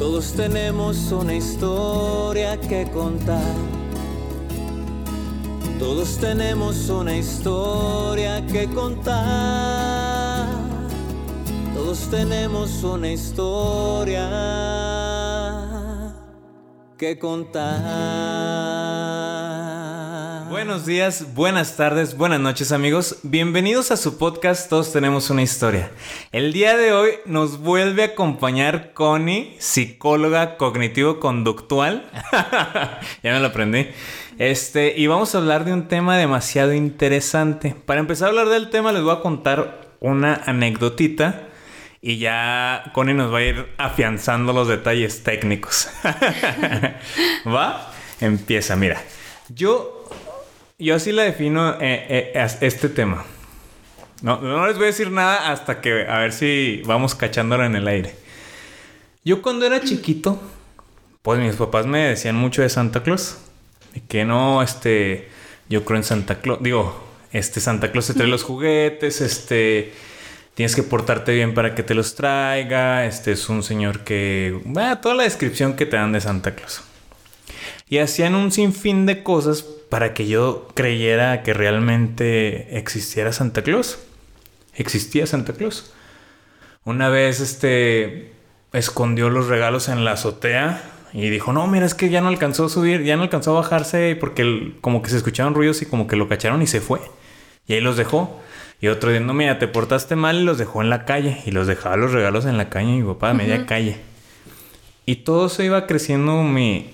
Todos tenemos una historia que contar. Todos tenemos una historia que contar. Todos tenemos una historia que contar. Buenos días, buenas tardes, buenas noches amigos. Bienvenidos a su podcast Todos tenemos una historia. El día de hoy nos vuelve a acompañar Connie, psicóloga cognitivo-conductual. ya me lo aprendí. Este, y vamos a hablar de un tema demasiado interesante. Para empezar a hablar del tema les voy a contar una anécdotita y ya Connie nos va a ir afianzando los detalles técnicos. ¿Va? Empieza, mira. Yo, yo así la defino eh, eh, este tema. No, no les voy a decir nada hasta que a ver si vamos cachándola en el aire. Yo cuando era chiquito, pues mis papás me decían mucho de Santa Claus. Que no, este, yo creo en Santa Claus. Digo, este Santa Claus te trae los juguetes, este tienes que portarte bien para que te los traiga. Este es un señor que. Bueno, toda la descripción que te dan de Santa Claus. Y hacían un sinfín de cosas para que yo creyera que realmente existiera Santa Claus. Existía Santa Claus. Una vez este escondió los regalos en la azotea y dijo, no, mira, es que ya no alcanzó a subir, ya no alcanzó a bajarse porque como que se escuchaban ruidos y como que lo cacharon y se fue. Y ahí los dejó. Y otro día, no, mira, te portaste mal y los dejó en la calle. Y los dejaba los regalos en la calle, mi papá, a media calle. Y todo se iba creciendo mi,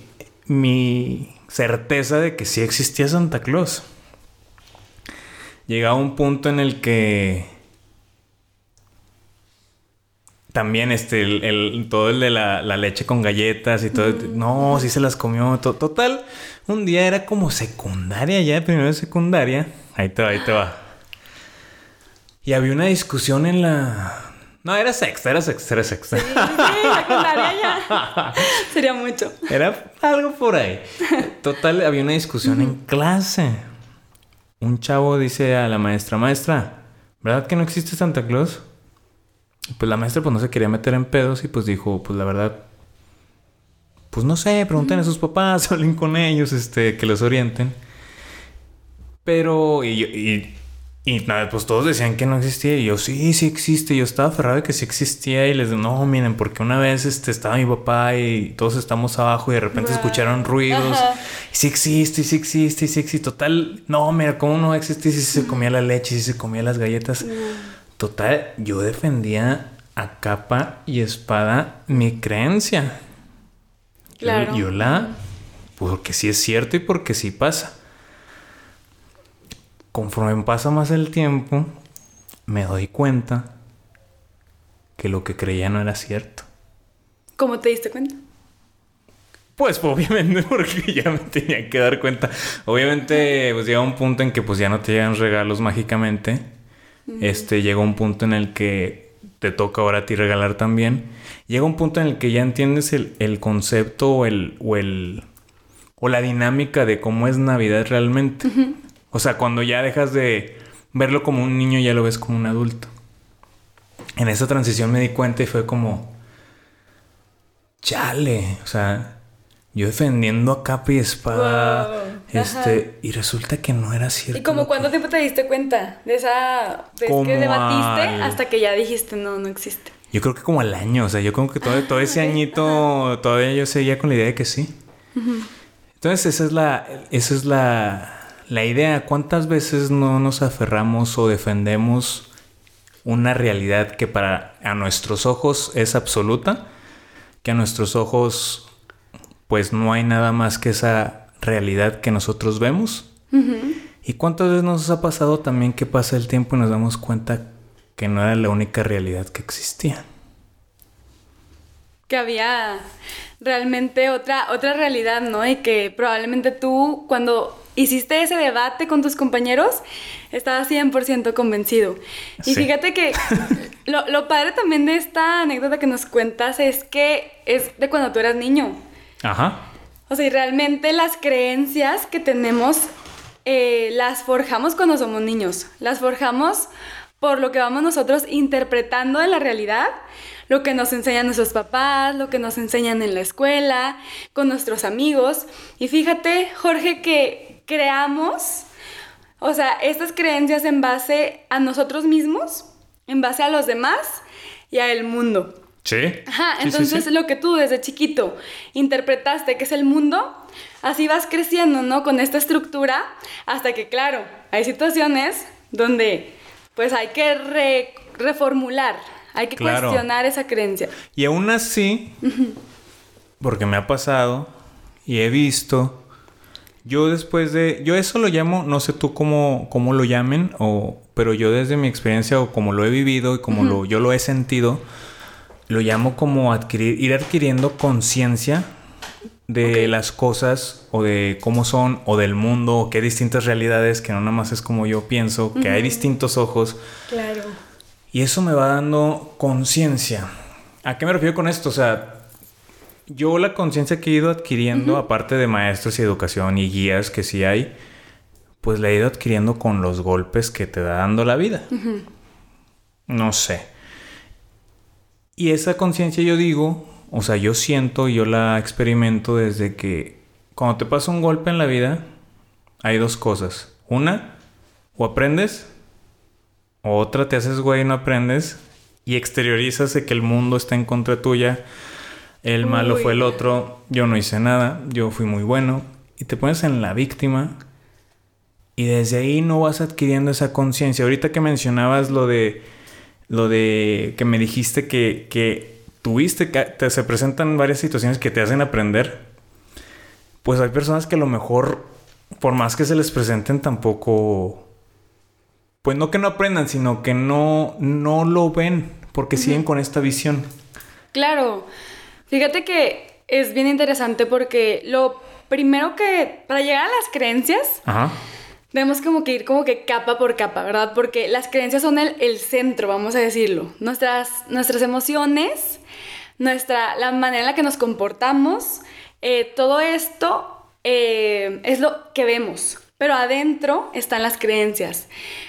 mi certeza de que sí existía Santa Claus. Llegaba un punto en el que también este, el, todo el de la, leche con galletas y todo. No, sí se las comió. total, un día era como secundaria ya, primero de secundaria. Ahí te va, ahí te va. Y había una discusión en la. No, era sexta, era sexta, era sexta. Sí, sí, secundaria ya. Sería mucho. Era algo por ahí. Total, había una discusión en clase. Un chavo dice a la maestra, maestra, ¿verdad que no existe Santa Claus? Pues la maestra pues no se quería meter en pedos y pues dijo, pues la verdad, pues no sé, pregunten a sus papás, hablen con ellos, este, que los orienten. Pero, y, y y nada, pues todos decían que no existía. Y yo, sí, sí existe. Yo estaba aferrado de que sí existía. Y les digo, no, miren, porque una vez este, estaba mi papá y todos estamos abajo y de repente escucharon ruidos. Y sí existe, y sí existe, y sí existe. Total, no, mira, ¿cómo no existe si se comía la leche, si se comía las galletas? Total, yo defendía a capa y espada mi creencia. Claro. yo la... Porque sí es cierto y porque sí pasa conforme pasa más el tiempo, me doy cuenta que lo que creía no era cierto. ¿Cómo te diste cuenta? Pues obviamente porque ya me tenía que dar cuenta. Obviamente pues llega un punto en que pues ya no te llegan regalos mágicamente. Este llega un punto en el que te toca ahora a ti regalar también. Llega un punto en el que ya entiendes el, concepto o el, o el o la dinámica de cómo es Navidad realmente. O sea, cuando ya dejas de verlo como un niño, ya lo ves como un adulto. En esa transición me di cuenta y fue como, chale, o sea, yo defendiendo a capa y espada, este, y resulta que no era cierto. ¿Y como cuánto tiempo te diste cuenta de esa vez que debatiste hasta que ya dijiste no, no existe? Yo creo que como al año, o sea, yo creo que todo, todo ese añito, todavía yo seguía con la idea de que sí. Entonces, esa es la, esa es la, la idea, ¿cuántas veces no nos aferramos o defendemos una realidad que para a nuestros ojos es absoluta? Que a nuestros ojos pues no hay nada más que esa realidad que nosotros vemos. ¿Y cuántas veces nos ha pasado también que pasa el tiempo y nos damos cuenta que no era la única realidad que existía? Que había realmente otra, otra realidad, ¿no? Y que probablemente tú cuando hiciste ese debate con tus compañeros, estaba 100% convencido. Y fíjate que lo, padre también de esta anécdota que nos cuentas es que es de cuando tú eras niño. Ajá. O sea, y realmente las creencias que tenemos eh, las forjamos cuando somos niños. Las forjamos por lo que vamos nosotros interpretando de la realidad, lo que nos enseñan nuestros papás, lo que nos enseñan en la escuela, con nuestros amigos. Y fíjate, Jorge, que creamos, o sea, estas creencias en base a nosotros mismos, en base a los demás y a el mundo. Sí. Ajá, entonces lo que tú desde chiquito interpretaste que es el mundo, así vas creciendo, ¿no? Con esta estructura, hasta que, claro, hay situaciones donde pues hay que reformular, hay que cuestionar esa creencia. Y aún así, porque me ha pasado y he visto, yo después de, yo eso lo llamo, no sé tú cómo, cómo lo llamen, o, pero yo desde mi experiencia o como lo he vivido y como lo, yo lo he sentido, lo llamo como adquirir, ir adquiriendo conciencia de las cosas o de cómo son o del mundo o que hay distintas realidades que no nada más es como yo pienso, que hay distintos ojos. Claro. Y eso me va dando conciencia. ¿A qué me refiero con esto? O sea, yo la conciencia que he ido adquiriendo, aparte de maestros y educación y guías que sí hay, pues la he ido adquiriendo con los golpes que te da dando la vida. No sé. Y esa conciencia yo digo, o sea, yo siento, yo la experimento desde que cuando te pasa un golpe en la vida, hay dos cosas. Una, o aprendes, o otra te haces güey y no aprendes, y exteriorizas de que el mundo está en contra tuya, el malo fue el otro, yo no hice nada, yo fui muy bueno, y te pones en la víctima, y desde ahí no vas adquiriendo esa conciencia. Ahorita que mencionabas lo de, lo de que me dijiste que, que tuviste, que te, se presentan varias situaciones que te hacen aprender, pues hay personas que a lo mejor, por más que se les presenten, tampoco, pues no que no aprendan, sino que no, no lo ven, porque siguen con esta visión. Claro, fíjate que es bien interesante porque lo primero que, para llegar a las creencias, Ajá. Tenemos como que ir como que capa por capa, ¿verdad? Porque las creencias son el, el centro, vamos a decirlo. Nuestras, nuestras emociones nuestra, la manera en la que nos comportamos, eh, todo esto eh, es lo que vemos, pero adentro están las creencias.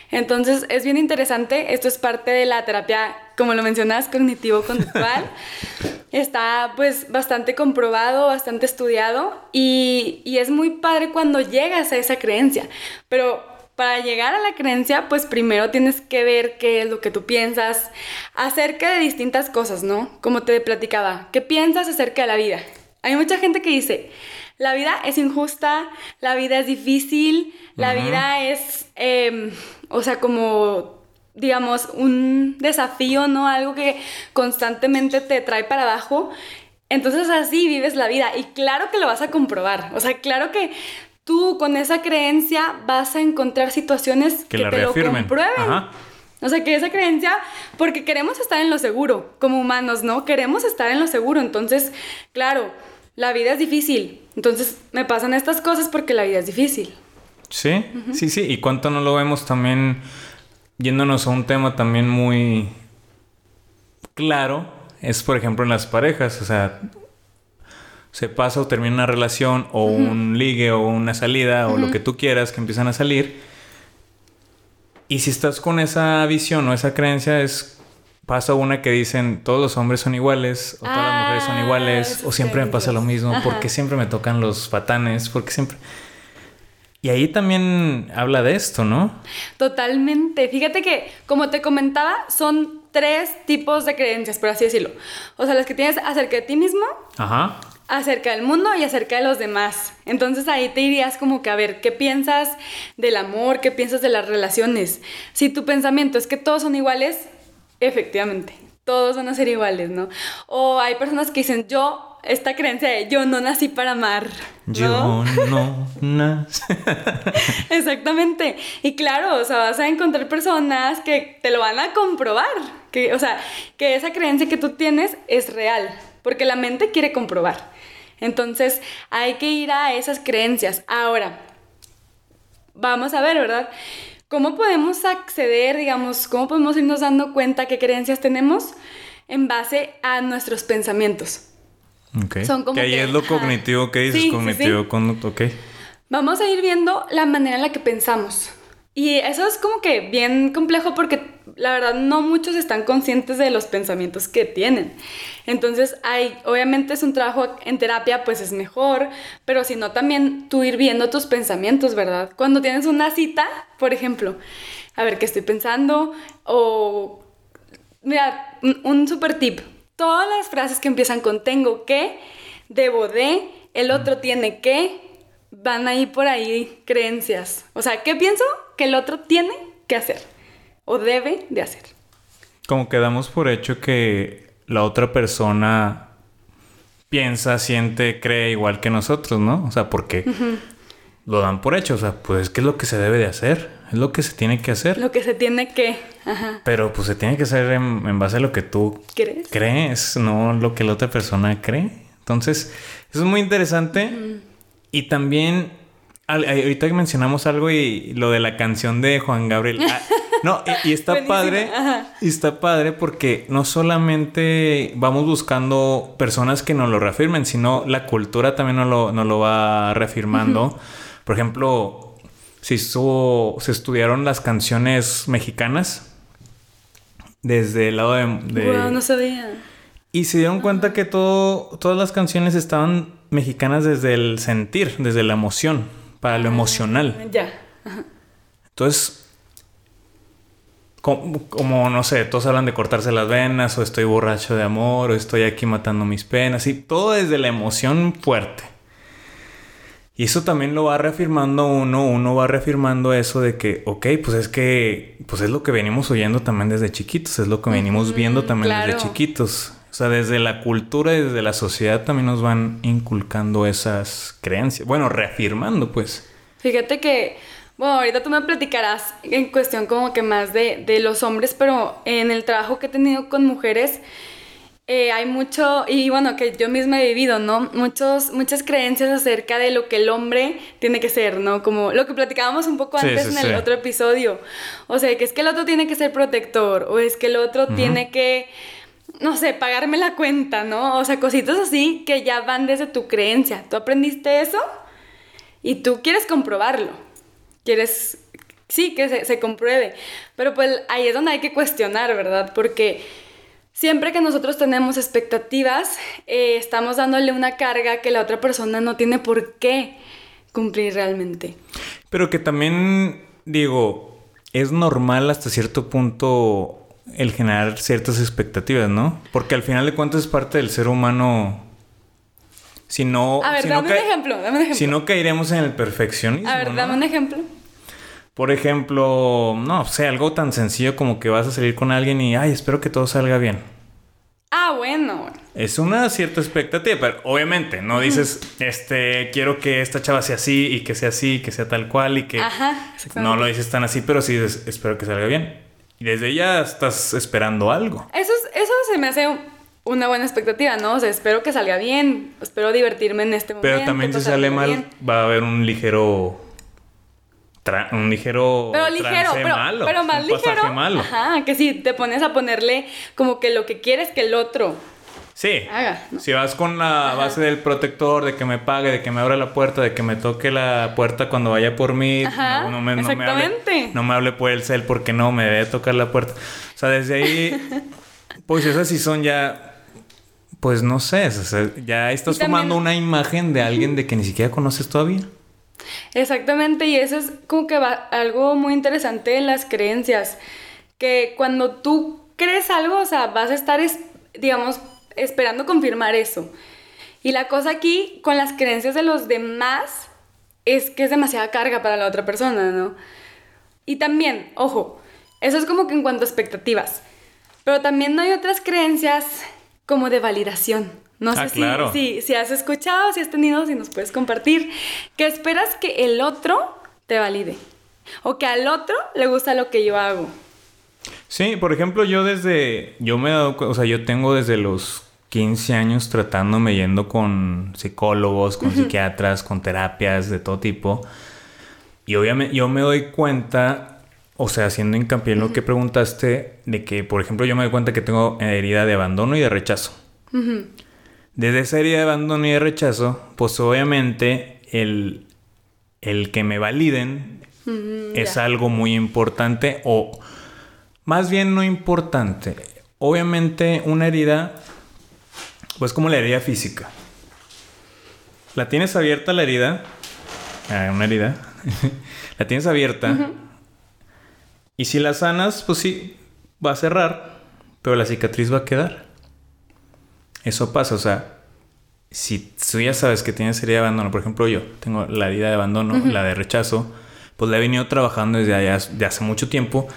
Entonces es bien interesante, esto es parte de la terapia, como lo mencionas, cognitivo-conductual. Está pues bastante comprobado, bastante estudiado y, y es muy padre cuando llegas a esa creencia, pero para llegar a la creencia, pues primero tienes que ver qué es lo que tú piensas acerca de distintas cosas, ¿no? Como te platicaba, ¿qué piensas acerca de la vida? Hay mucha gente que dice, la vida es injusta, la vida es difícil, la vida es, em, o sea, como, digamos, un desafío, ¿no? Algo que constantemente te trae para abajo. Entonces así vives la vida y claro que lo vas a comprobar. O sea, claro que tú con esa creencia vas a encontrar situaciones que, te lo comprueben. O sea, que esa creencia, porque queremos estar en lo seguro, como humanos, ¿no? Queremos estar en lo seguro. Entonces, claro, la vida es difícil. Entonces, me pasan estas cosas porque la vida es difícil. Sí, sí, sí. Y cuánto no lo vemos también, yéndonos a un tema también muy claro, es por ejemplo en las parejas. O sea, se pasa o termina una relación o un ligue o una salida o lo que tú quieras que empiezan a salir. Y si estás con esa visión o esa creencia es pasa una que dicen todos los hombres son iguales o todas las mujeres son ah, iguales o siempre me pasa lo mismo porque siempre me tocan los patanes porque siempre y ahí también habla de esto, ¿no? Totalmente. Fíjate que, como te comentaba, son tres tipos de creencias, por así decirlo. O sea, las que tienes acerca de ti mismo, Ajá acerca del mundo y acerca de los demás. Entonces ahí te irías como que a ver, ¿qué piensas del amor? ¿Qué piensas de las relaciones? Si tu pensamiento es que todos son iguales, efectivamente, todos van a ser iguales, ¿no? O hay personas que dicen, yo, esta creencia de yo no nací para amar. Yo no nací. Exactamente. Y claro, o sea, vas a encontrar personas que te lo van a comprobar. Que, o sea, que esa creencia que tú tienes es real. Porque la mente quiere comprobar. Entonces hay que ir a esas creencias. Ahora, vamos a ver, ¿verdad? ¿Cómo podemos acceder, digamos, cómo podemos irnos dando cuenta qué creencias tenemos en base a nuestros pensamientos? Son como que ahí es lo cognitivo que dices, cognitivo, sí, ok. Vamos a ir viendo la manera en la que pensamos. Y eso es como que bien complejo porque la verdad no muchos están conscientes de los pensamientos que tienen. Entonces, hay, obviamente es un trabajo en terapia, pues es mejor, pero si no también tú ir viendo tus pensamientos, ¿verdad? Cuando tienes una cita, por ejemplo, a ver qué estoy pensando o mira, un super tip. Todas las frases que empiezan con tengo que, debo de, el otro tiene que, van ahí por ahí creencias. O sea, ¿qué pienso? Que el otro tiene que hacer o debe de hacer. Como que damos por hecho que la otra persona piensa, siente, cree igual que nosotros, ¿no? O sea, porque lo dan por hecho. O sea, pues, ¿qué es lo que se debe de hacer? Es lo que se tiene que hacer. Lo que se tiene que. Ajá. Pero pues se tiene que hacer en, en base a lo que tú ¿Crees? crees, no lo que la otra persona cree. Entonces, eso es muy interesante. Y también, al- ahorita que mencionamos algo y lo de la canción de Juan Gabriel. ah, no, y, y está Buenísimo, padre. ajá. Y está padre porque no solamente vamos buscando personas que nos lo reafirmen, sino la cultura también nos lo, nos lo va reafirmando. Por ejemplo, se, hizo, se estudiaron las canciones mexicanas desde el lado de... de- Guau, no sabía. y se dieron cuenta que todo, todas las canciones estaban mexicanas desde el sentir, desde la emoción, para lo emocional. Ya. Entonces, como, como, no sé, todos hablan de cortarse las venas, o estoy borracho de amor, o estoy aquí matando mis penas, y todo desde la emoción fuerte. Y eso también lo va reafirmando uno, uno va reafirmando eso de que, ok, pues es que, pues es lo que venimos oyendo también desde chiquitos, es lo que venimos viendo también desde chiquitos. O sea, desde la cultura y desde la sociedad también nos van inculcando esas creencias. Bueno, reafirmando, pues. Fíjate que, bueno, ahorita tú me platicarás en cuestión como que más de, de los hombres, pero en el trabajo que he tenido con mujeres eh, hay mucho, y bueno, que yo misma he vivido, ¿no? Muchos, muchas creencias acerca de lo que el hombre tiene que ser, ¿no? Como lo que platicábamos un poco Sí, antes sí, en el sí. otro episodio. O sea, que es que el otro tiene que ser protector, o es que el otro tiene que no sé, pagarme la cuenta, ¿no? O sea, cositas así que ya van desde tu creencia. Tú aprendiste eso y tú quieres comprobarlo. Quieres, sí, que se, se compruebe. Pero pues ahí es donde hay que cuestionar, ¿verdad? Porque siempre que nosotros tenemos expectativas, eh, estamos dándole una carga que la otra persona no tiene por qué cumplir realmente. Pero que también, digo, es normal hasta cierto punto el generar ciertas expectativas, ¿no? Porque al final de cuentas es parte del ser humano. Si no. A ver, si no dame un ca- ejemplo, dame un ejemplo. Si no caeremos en el perfeccionismo. A ver, ¿no? dame un ejemplo. Por ejemplo, no sé, algo tan sencillo como que vas a salir con alguien y, ay, espero que todo salga bien. Ah, bueno. Es una cierta expectativa, pero obviamente no dices, este, quiero que esta chava sea así y que sea así, que sea tal cual y que Ajá, no lo dices tan así, pero sí dices, espero que salga bien. Y desde ya estás esperando algo. Eso, es- eso se me hace una buena expectativa, ¿no? O sea, espero que salga bien, espero divertirme en este momento. Pero también si sale mal, bien. va a haber un ligero. Un ligero. Pero ligero, pero, malo, pero más un ligero. malo. Ajá, que si te pones a ponerle como que lo que quieres que el otro Sí. haga, ¿no? Si vas con la base del protector, de que me pague, de que me abra la puerta, de que me toque la puerta cuando vaya por mí, Ajá, no, no me, no me hable, exactamente. no me hable por el cel porque no, me debe tocar la puerta. O sea, desde ahí, pues esas sí son ya, pues no sé, ya estás también- tomando una imagen de alguien de que ni siquiera conoces todavía. Exactamente, y eso es como que va algo muy interesante en las creencias, que cuando tú crees algo, o sea, vas a estar, es- digamos, esperando confirmar eso. Y la cosa aquí con las creencias de los demás es que es demasiada carga para la otra persona, ¿no? Y también, ojo, eso es como que en cuanto a expectativas, pero también no hay otras creencias como de validación. No sé Ah, si- claro. si, si has escuchado, si has tenido, si nos puedes compartir, que esperas que el otro te valide. O que al otro le gusta lo que yo hago. Sí, por ejemplo, yo desde, yo me he dado, o sea, yo tengo desde los 15 años tratándome yendo con psicólogos, con psiquiatras, con terapias de todo tipo. Y obviamente yo me doy cuenta, o sea, haciendo hincapié en lo que preguntaste, de que, por ejemplo, yo me doy cuenta que tengo herida de abandono y de rechazo. Desde esa herida de abandono y de rechazo, pues obviamente el, el que me validen es ya. algo muy importante o más bien no importante. Obviamente una herida, pues como la herida física. La tienes abierta la herida, ah, una herida, la tienes abierta y si la sanas, pues sí, va a cerrar, pero la cicatriz va a quedar. Eso pasa, o sea, si tú ya sabes que tienes herida de abandono, por ejemplo yo tengo la herida de abandono, la de rechazo, pues la he venido trabajando desde allá, de hace mucho tiempo,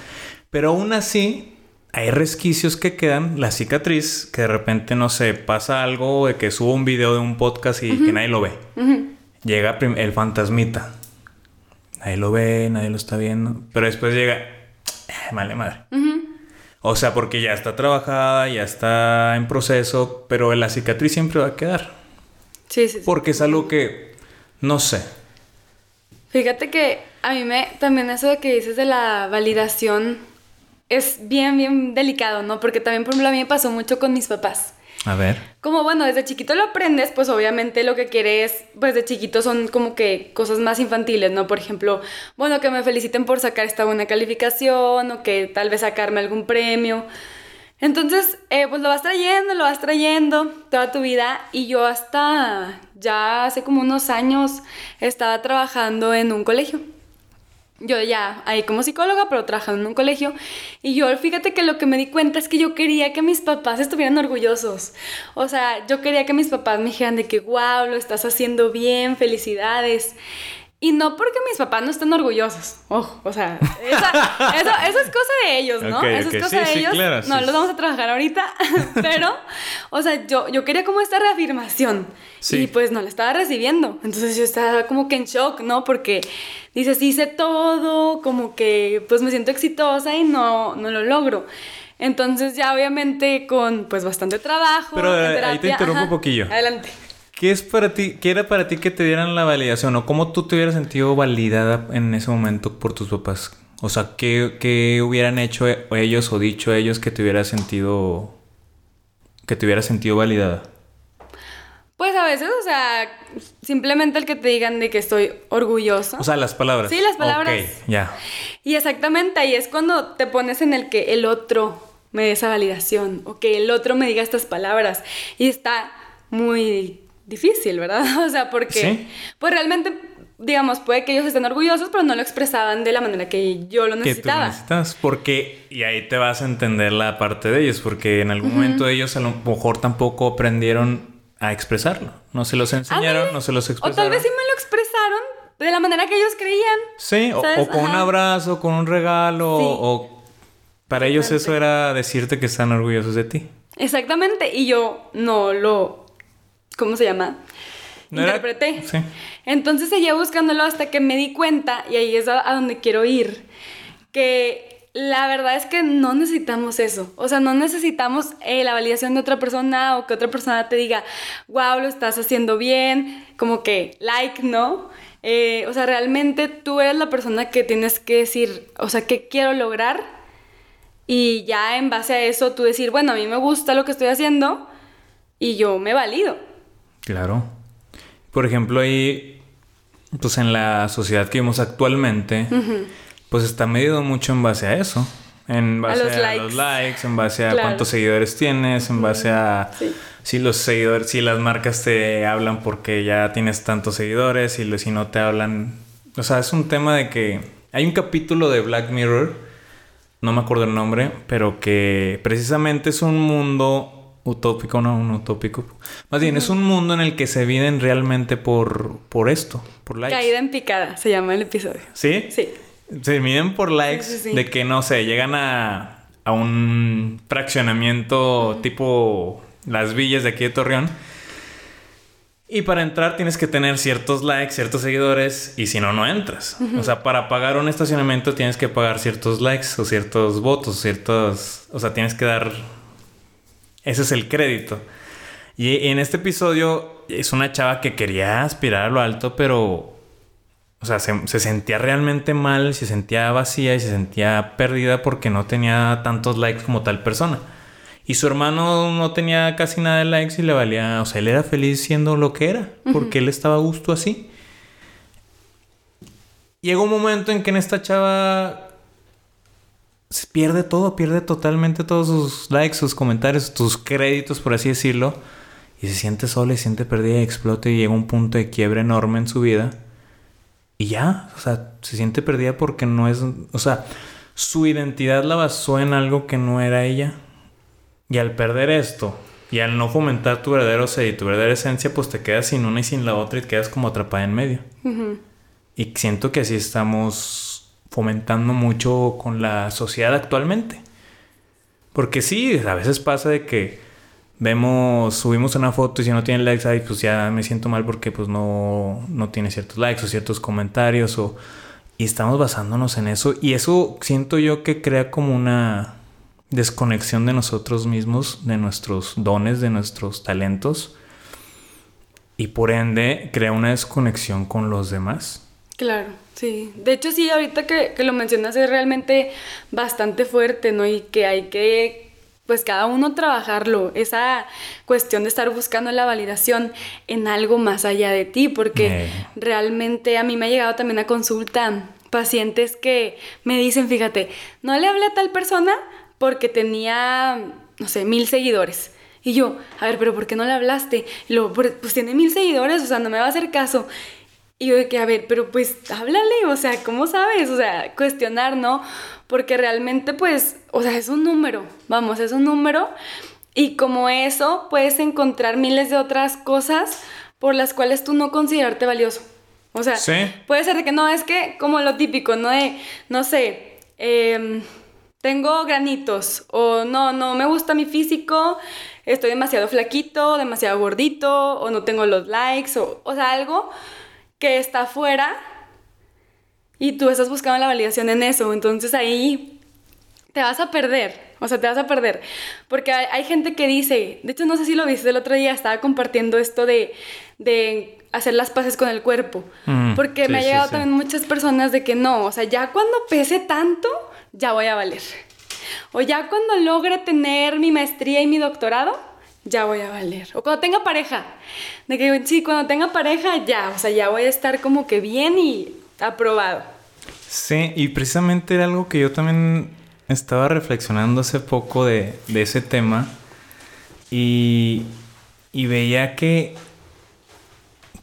pero aún así hay resquicios que quedan, la cicatriz, que de repente, no sé, pasa algo de que subo un video de un podcast y que nadie lo ve. Llega el fantasmita. Nadie lo ve, nadie lo está viendo, pero después llega, "Eh, vale madre. O sea, porque ya está trabajada, ya está en proceso, pero la cicatriz siempre va a quedar. Sí, sí, sí. Porque es algo que, no sé. Fíjate que a mí me también eso de que dices de la validación es bien, bien delicado, ¿no? Porque también, por ejemplo, a mí me pasó mucho con mis papás. A ver. Como bueno, desde chiquito lo aprendes, pues obviamente lo que quieres, pues de chiquito son como que cosas más infantiles, ¿no? Por ejemplo, bueno, que me feliciten por sacar esta buena calificación o que tal vez sacarme algún premio. Entonces, eh, pues lo vas trayendo, lo vas trayendo toda tu vida y yo hasta ya hace como unos años estaba trabajando en un colegio. Yo ya ahí como psicóloga, pero trabajando en un colegio. Y yo, fíjate que lo que me di cuenta es que yo quería que mis papás estuvieran orgullosos. O sea, yo quería que mis papás me dijeran de que, wow, lo estás haciendo bien, felicidades. Y no porque mis papás no estén orgullosos. Ojo, o sea, esa- eso, eso es cosa de ellos, ¿no? Eso es cosa Sí, de sí, ellos. claro, no sí. los vamos a trabajar ahorita. pero, o sea, yo, yo quería como esta reafirmación. Sí. Y pues no la estaba recibiendo. Entonces yo estaba como que en shock, ¿no? Porque dices, hice todo, como que pues me siento exitosa y no, no lo logro. Entonces ya obviamente con pues bastante trabajo. Pero, en eh, ahí te terapia- interrumpo ajá. un poquillo. Adelante. ¿Qué es para ti, qué era para ti que te dieran la validación? ¿O cómo tú te hubieras sentido validada en ese momento por tus papás? O sea, ¿qué, qué hubieran hecho e- ellos o dicho ellos que te hubieras sentido. que te hubieras sentido validada? Pues a veces, o sea, simplemente el que te digan de que estoy orgullosa. O sea, las palabras. Sí, las palabras. Ok, ya. Y exactamente ahí es cuando te pones en el que el otro me dé esa validación o que el otro me diga estas palabras. Y está muy difícil, ¿verdad? O sea, porque Sí. pues realmente, digamos, puede que ellos estén orgullosos, pero no lo expresaban de la manera que yo lo Que tú necesitaba. necesitas. Porque, y ahí te vas a entender la parte de ellos, porque en algún momento ellos a lo mejor tampoco aprendieron a expresarlo. No se los enseñaron, Ándale. no se los O expresaron. tal vez sí me lo expresaron de la manera que ellos creían. Sí, o, o con un abrazo, con un regalo, Sí. o para ellos eso era decirte que están orgullosos de ti. Exactamente. Y yo no lo. ¿Cómo se llama? No era- Interpreté. Sí. Entonces seguía buscándolo hasta que me di cuenta, y ahí es a, a donde quiero ir, que la verdad es que no necesitamos eso. O sea, no necesitamos eh, la validación de otra persona o que otra persona te diga, wow, lo estás haciendo bien, como que like, ¿no? Eh, o sea, realmente tú eres la persona que tienes que decir, o sea, ¿qué quiero lograr? Y ya en base a eso tú decir, bueno, a mí me gusta lo que estoy haciendo y yo me valido. Claro. Por ejemplo, ahí, pues en la sociedad que vivimos actualmente, pues está medido mucho en base a eso. En base a los likes. likes. en base a Claro. cuántos seguidores tienes, en base a Sí. si los seguidores, si las marcas te hablan porque ya tienes tantos seguidores y si no te hablan. O sea, es un tema de que hay un capítulo de Black Mirror, no me acuerdo el nombre, pero que precisamente es un mundo utópico, no un utópico. Más bien, es un mundo en el que se viven realmente por, por esto, por likes. Caída en picada, se llama el episodio. ¿Sí? Sí. Se miden por likes Sí, sí, sí. de que, no sé, llegan a, a un fraccionamiento tipo las villas de aquí de Torreón. Y para entrar tienes que tener ciertos likes, ciertos seguidores, y si no, no entras. O sea, para pagar un estacionamiento tienes que pagar ciertos likes o ciertos votos, ciertos... O sea, tienes que dar... Ese es el crédito. Y en este episodio es una chava que quería aspirar a lo alto, pero o sea, se, se sentía realmente mal, se sentía vacía y se sentía perdida porque no tenía tantos likes como tal persona. Y su hermano no tenía casi nada de likes y le valía, o sea, él era feliz siendo lo que era, porque él estaba a gusto así. llega un momento en que en esta chava pierde todo, pierde totalmente todos sus likes, sus comentarios, sus créditos, por así decirlo. Y se siente sola y se siente perdida y explota y llega a un punto de quiebre enorme en su vida. Y ya, o sea, se siente perdida porque no es, o sea, su identidad la basó en algo que no era ella. Y al perder esto, y al no fomentar tu verdadero ser y tu verdadera esencia, pues te quedas sin una y sin la otra y te quedas como atrapada en medio. Y siento que así estamos fomentando mucho con la sociedad actualmente. Porque sí, a veces pasa de que vemos, subimos una foto y si no tiene likes, ahí pues ya me siento mal porque pues no, no tiene ciertos likes o ciertos comentarios o... Y estamos basándonos en eso y eso siento yo que crea como una desconexión de nosotros mismos, de nuestros dones, de nuestros talentos y por ende crea una desconexión con los demás. Claro, sí. De hecho sí, ahorita que, que lo mencionas es realmente bastante fuerte, ¿no? Y que hay que pues cada uno trabajarlo, esa cuestión de estar buscando la validación en algo más allá de ti, porque Eh. realmente a mí me ha llegado también a consulta pacientes que me dicen, fíjate, no le hablé a tal persona porque tenía, no sé, mil seguidores. Y yo, a ver, pero ¿por qué no le hablaste? Y luego, "Pues- pues tiene mil seguidores, o sea, no me va a hacer caso. Y yo de que, a ver, pero pues háblale, o sea, ¿cómo sabes? O sea, cuestionar, ¿no? Porque realmente, pues, o sea, es un número, vamos, es un número. Y como eso, puedes encontrar miles de otras cosas por las cuales tú no considerarte valioso. O sea, Sí. puede ser de que no, es que como lo típico, ¿no? De, no sé, em, tengo granitos o no, no me gusta mi físico, estoy demasiado flaquito, demasiado gordito o no tengo los likes o, o sea, algo que está afuera y tú estás buscando la validación en eso. Entonces ahí te vas a perder. O sea, te vas a perder. Porque hay, hay gente que dice, de hecho no sé si lo viste el otro día, estaba compartiendo esto de, de hacer las paces con el cuerpo. Mm, Porque sí, me ha llegado sí. también muchas personas de que no, o sea, ya cuando pese tanto, ya voy a valer. O ya cuando logre tener mi maestría y mi doctorado, ya voy a valer. O cuando tenga pareja. De que sí, cuando tenga pareja, ya, o sea, ya voy a estar como que bien y aprobado. Sí, y precisamente era algo que yo también estaba reflexionando hace poco de, de ese tema y, y veía que,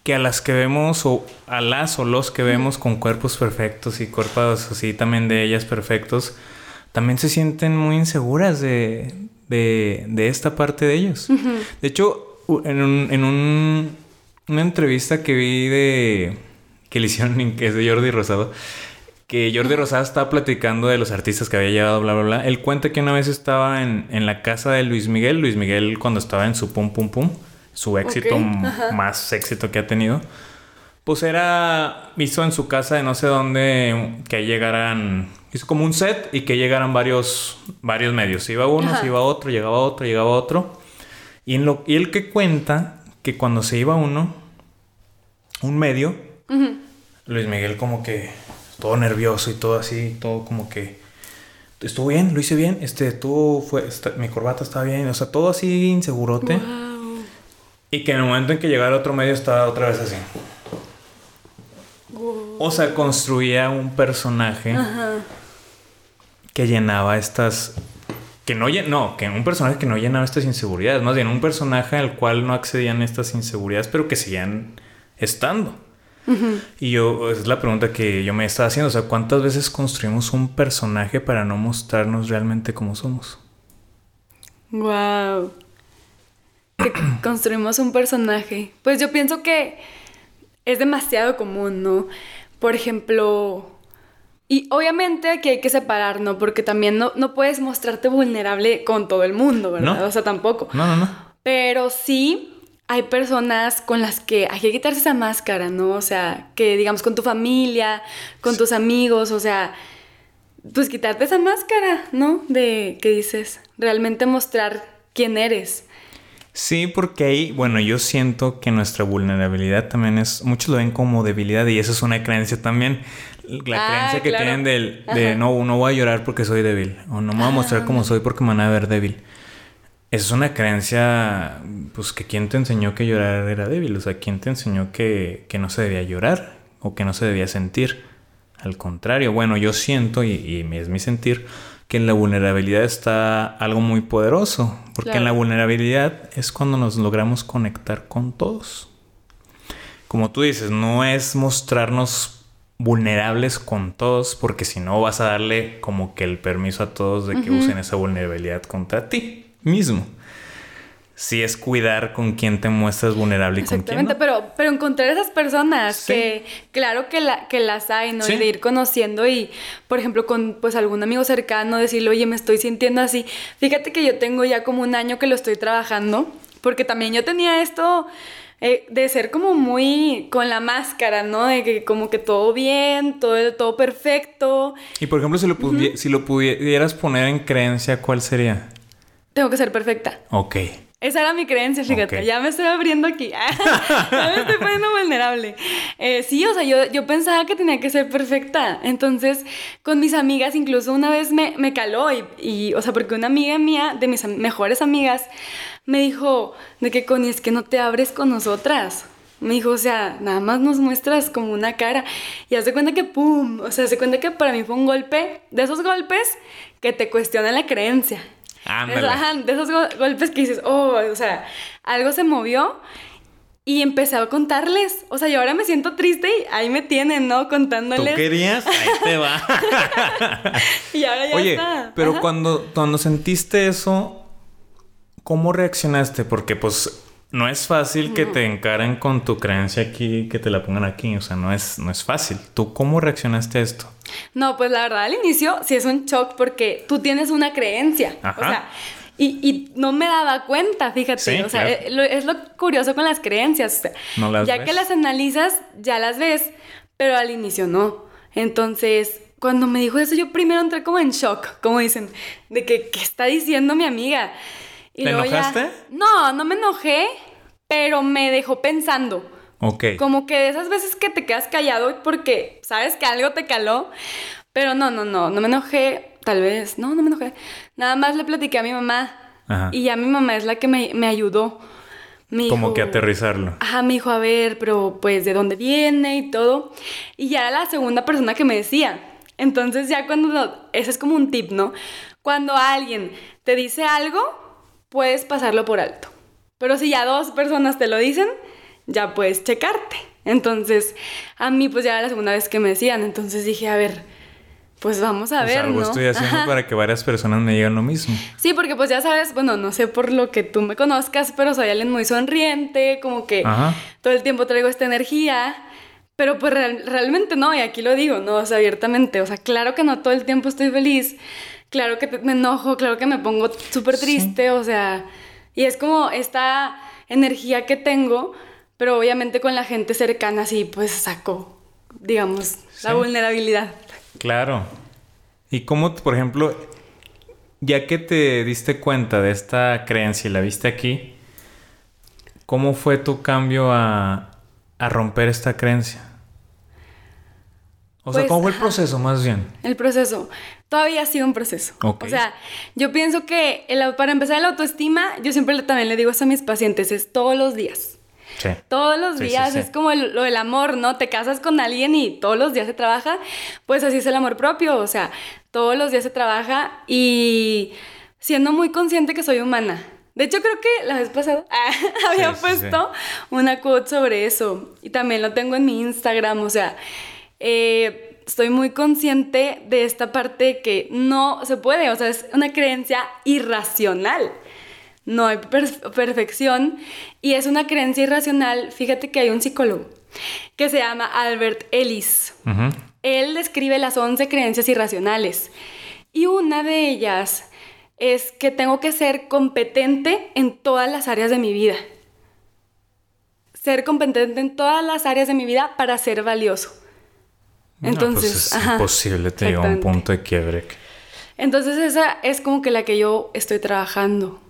que a las que vemos o a las o los que vemos con cuerpos perfectos y cuerpos así también de ellas perfectos, también se sienten muy inseguras de, de, de esta parte de ellos. De hecho, en, un, en un- una entrevista que vi de que le hicieron, que es de Jordi Rosado, que Jordi Rosado estaba platicando de los artistas que había llevado, bla, bla, bla. Él cuenta que una vez estaba en, en la casa de Luis Miguel, Luis Miguel cuando estaba en su pum pum pum, su éxito, más éxito que ha tenido. Pues era, hizo en su casa de no sé dónde que llegaran, hizo como un set y que llegaran varios, varios medios. Se iba uno, Ajá. se iba otro, llegaba otro, llegaba otro. Y, en lo, y él que cuenta que cuando se iba uno, un medio, Luis Miguel como que todo nervioso y todo así, todo como que estuvo bien, lo hice bien, este, tú fue, esta- mi corbata estaba bien, o sea, todo así insegurote. Wow. Y que en el momento en que llegara otro medio estaba otra vez así. O sea, construía un personaje Ajá. Que llenaba estas. Que no, no, que un personaje que no llenaba estas inseguridades. Más bien, un personaje al cual no accedían estas inseguridades, pero que seguían estando. Y yo, es la pregunta que yo me estaba haciendo. O sea, ¿cuántas veces construimos un personaje para no mostrarnos realmente como somos? Wow. Que construimos un personaje. Pues yo pienso que es demasiado común, ¿no? Por ejemplo, y obviamente aquí hay que separar, ¿no? Porque también no, no puedes mostrarte vulnerable con todo el mundo, ¿verdad? No. O sea, tampoco. No, no, no. Pero sí hay personas con las que hay que quitarse esa máscara, ¿no? O sea, que digamos con tu familia, con tus amigos, o sea, pues quitarte esa máscara, ¿no? De que dices, realmente mostrar quién eres. Sí, porque ahí, bueno, yo siento que nuestra vulnerabilidad también es, muchos lo ven como debilidad y eso es una creencia también. La Ah, creencia que claro. tienen del, de Ajá. no, no voy a llorar porque soy débil o no me voy a mostrar como soy porque me van a ver débil. Esa es una creencia, pues que quién te enseñó que llorar era débil, o sea, quién te enseñó que, que no se debía llorar o que no se debía sentir. Al contrario, bueno, yo siento, y, es mi sentir, que en la vulnerabilidad está algo muy poderoso, porque en la vulnerabilidad es cuando nos logramos conectar con todos. Como tú dices, no es mostrarnos vulnerables con todos, porque si no vas a darle como que el permiso a todos de que usen esa vulnerabilidad contra ti mismo sí es cuidar con quién te muestras vulnerable y con quién no. pero, pero encontrar esas personas que, claro que, la, que las hay, ¿no? Y de ir conociendo y, por ejemplo, con pues algún amigo cercano, decirle, oye, me estoy sintiendo así. Fíjate que yo tengo ya como un año que lo estoy trabajando, porque también yo tenía esto... Eh, de ser como muy con la máscara, ¿no? De que como que todo bien, todo, todo perfecto. Y por ejemplo, si lo, si lo pudieras poner en creencia, ¿cuál sería? Tengo que ser perfecta. Ok. Esa era mi creencia, fíjate. Ya me estoy abriendo aquí. ya me estoy poniendo vulnerable. Eh, sí, o sea, yo, yo pensaba que tenía que ser perfecta. Entonces, con mis amigas, incluso una vez me, me caló. Y, o sea, porque una amiga mía, de mis mejores amigas, me dijo de que, Connie, es que no te abres con nosotras. Me dijo, o sea, nada más nos muestras como una cara. Y hace cuenta que, ¡pum! O sea, se cuenta que para mí fue un golpe, de esos golpes que te cuestionan la creencia de esos golpes que dices, oh, o sea, algo se movió. Y empecé a contarles. O sea, yo ahora me siento triste y ahí me tienen, ¿no? Contándoles. ¿Tú querías? Ahí te va. y ahora ya Oye, pero cuando, cuando sentiste eso, ¿cómo reaccionaste? Porque pues no es fácil que te encaren con tu creencia aquí, que te la pongan aquí. O sea, no es, no es fácil. ¿Tú cómo reaccionaste a esto? No, pues la verdad al inicio sí es un shock porque tú tienes una creencia. O sea, y, no me daba cuenta, fíjate. o sea, eh, es lo curioso con las creencias. ya que las analizas, ya las ves, pero al inicio no. Entonces, cuando me dijo eso, yo primero entré como en shock, como dicen, de que, ¿qué está diciendo mi amiga? ¿Te enojaste? No, no me enojé, pero me dejó pensando. Ok. Como que de esas veces que te quedas callado porque sabes que algo te caló. Pero no, no, no, no me enojé. Tal vez, no, no me enojé. Nada más le platiqué a mi mamá. Ajá. Y ya mi mamá es la que me, me ayudó. Como que aterrizarlo. Ajá, me dijo, a ver, pero pues de dónde viene y todo. Y ya era la segunda persona que me decía. Entonces ya cuando, ese es como un tip, ¿no? Cuando alguien te dice algo, puedes pasarlo por alto. Pero si ya dos personas te lo dicen, ya puedes checarte. Entonces, a mí pues ya era la segunda vez que me decían, entonces dije, a ver, pues vamos a pues ver, algo estoy haciendo para que varias personas me digan lo mismo. Sí, porque pues ya sabes, bueno, no sé por lo que tú me conozcas, pero soy alguien muy sonriente, como que todo el tiempo traigo esta energía. Pero pues realmente no, y aquí lo digo, ¿no? O sea, abiertamente. O sea, claro que no todo el tiempo estoy feliz. Claro que me enojo, claro que me pongo súper triste, o sea. Y es como esta energía que tengo, pero obviamente con la gente cercana sí, pues saco, digamos, la vulnerabilidad. Claro. ¿Y cómo, por ejemplo, ya que te diste cuenta de esta creencia y la viste aquí, ¿cómo fue tu cambio a, a romper esta creencia? O sea, ¿cómo fue el pues, proceso más bien? El proceso. Todavía ha sido un proceso. O sea, yo pienso que para empezar la autoestima, yo siempre también le digo eso a mis pacientes, es todos los días. Todos los días es como lo del amor, ¿no? Te casas con alguien y todos los días se trabaja, pues así es el amor propio, o sea, todos los días se trabaja y siendo muy consciente que soy humana. De hecho, creo que la vez pasada había puesto una quote sobre eso y también lo tengo en mi Instagram, o sea, eh, estoy muy consciente de esta parte que no se puede, o sea, es una creencia irracional no hay perfección y es una creencia irracional. Fíjate que hay un psicólogo que se llama Albert Ellis. Él describe las 11 creencias irracionales y una de ellas es que tengo que ser competente en todas las áreas de mi vida. Ser competente en todas las áreas de mi vida para ser valioso. Pues Entonces, es imposible, te llega un punto de quiebre. Entonces esa es como que la que yo estoy trabajando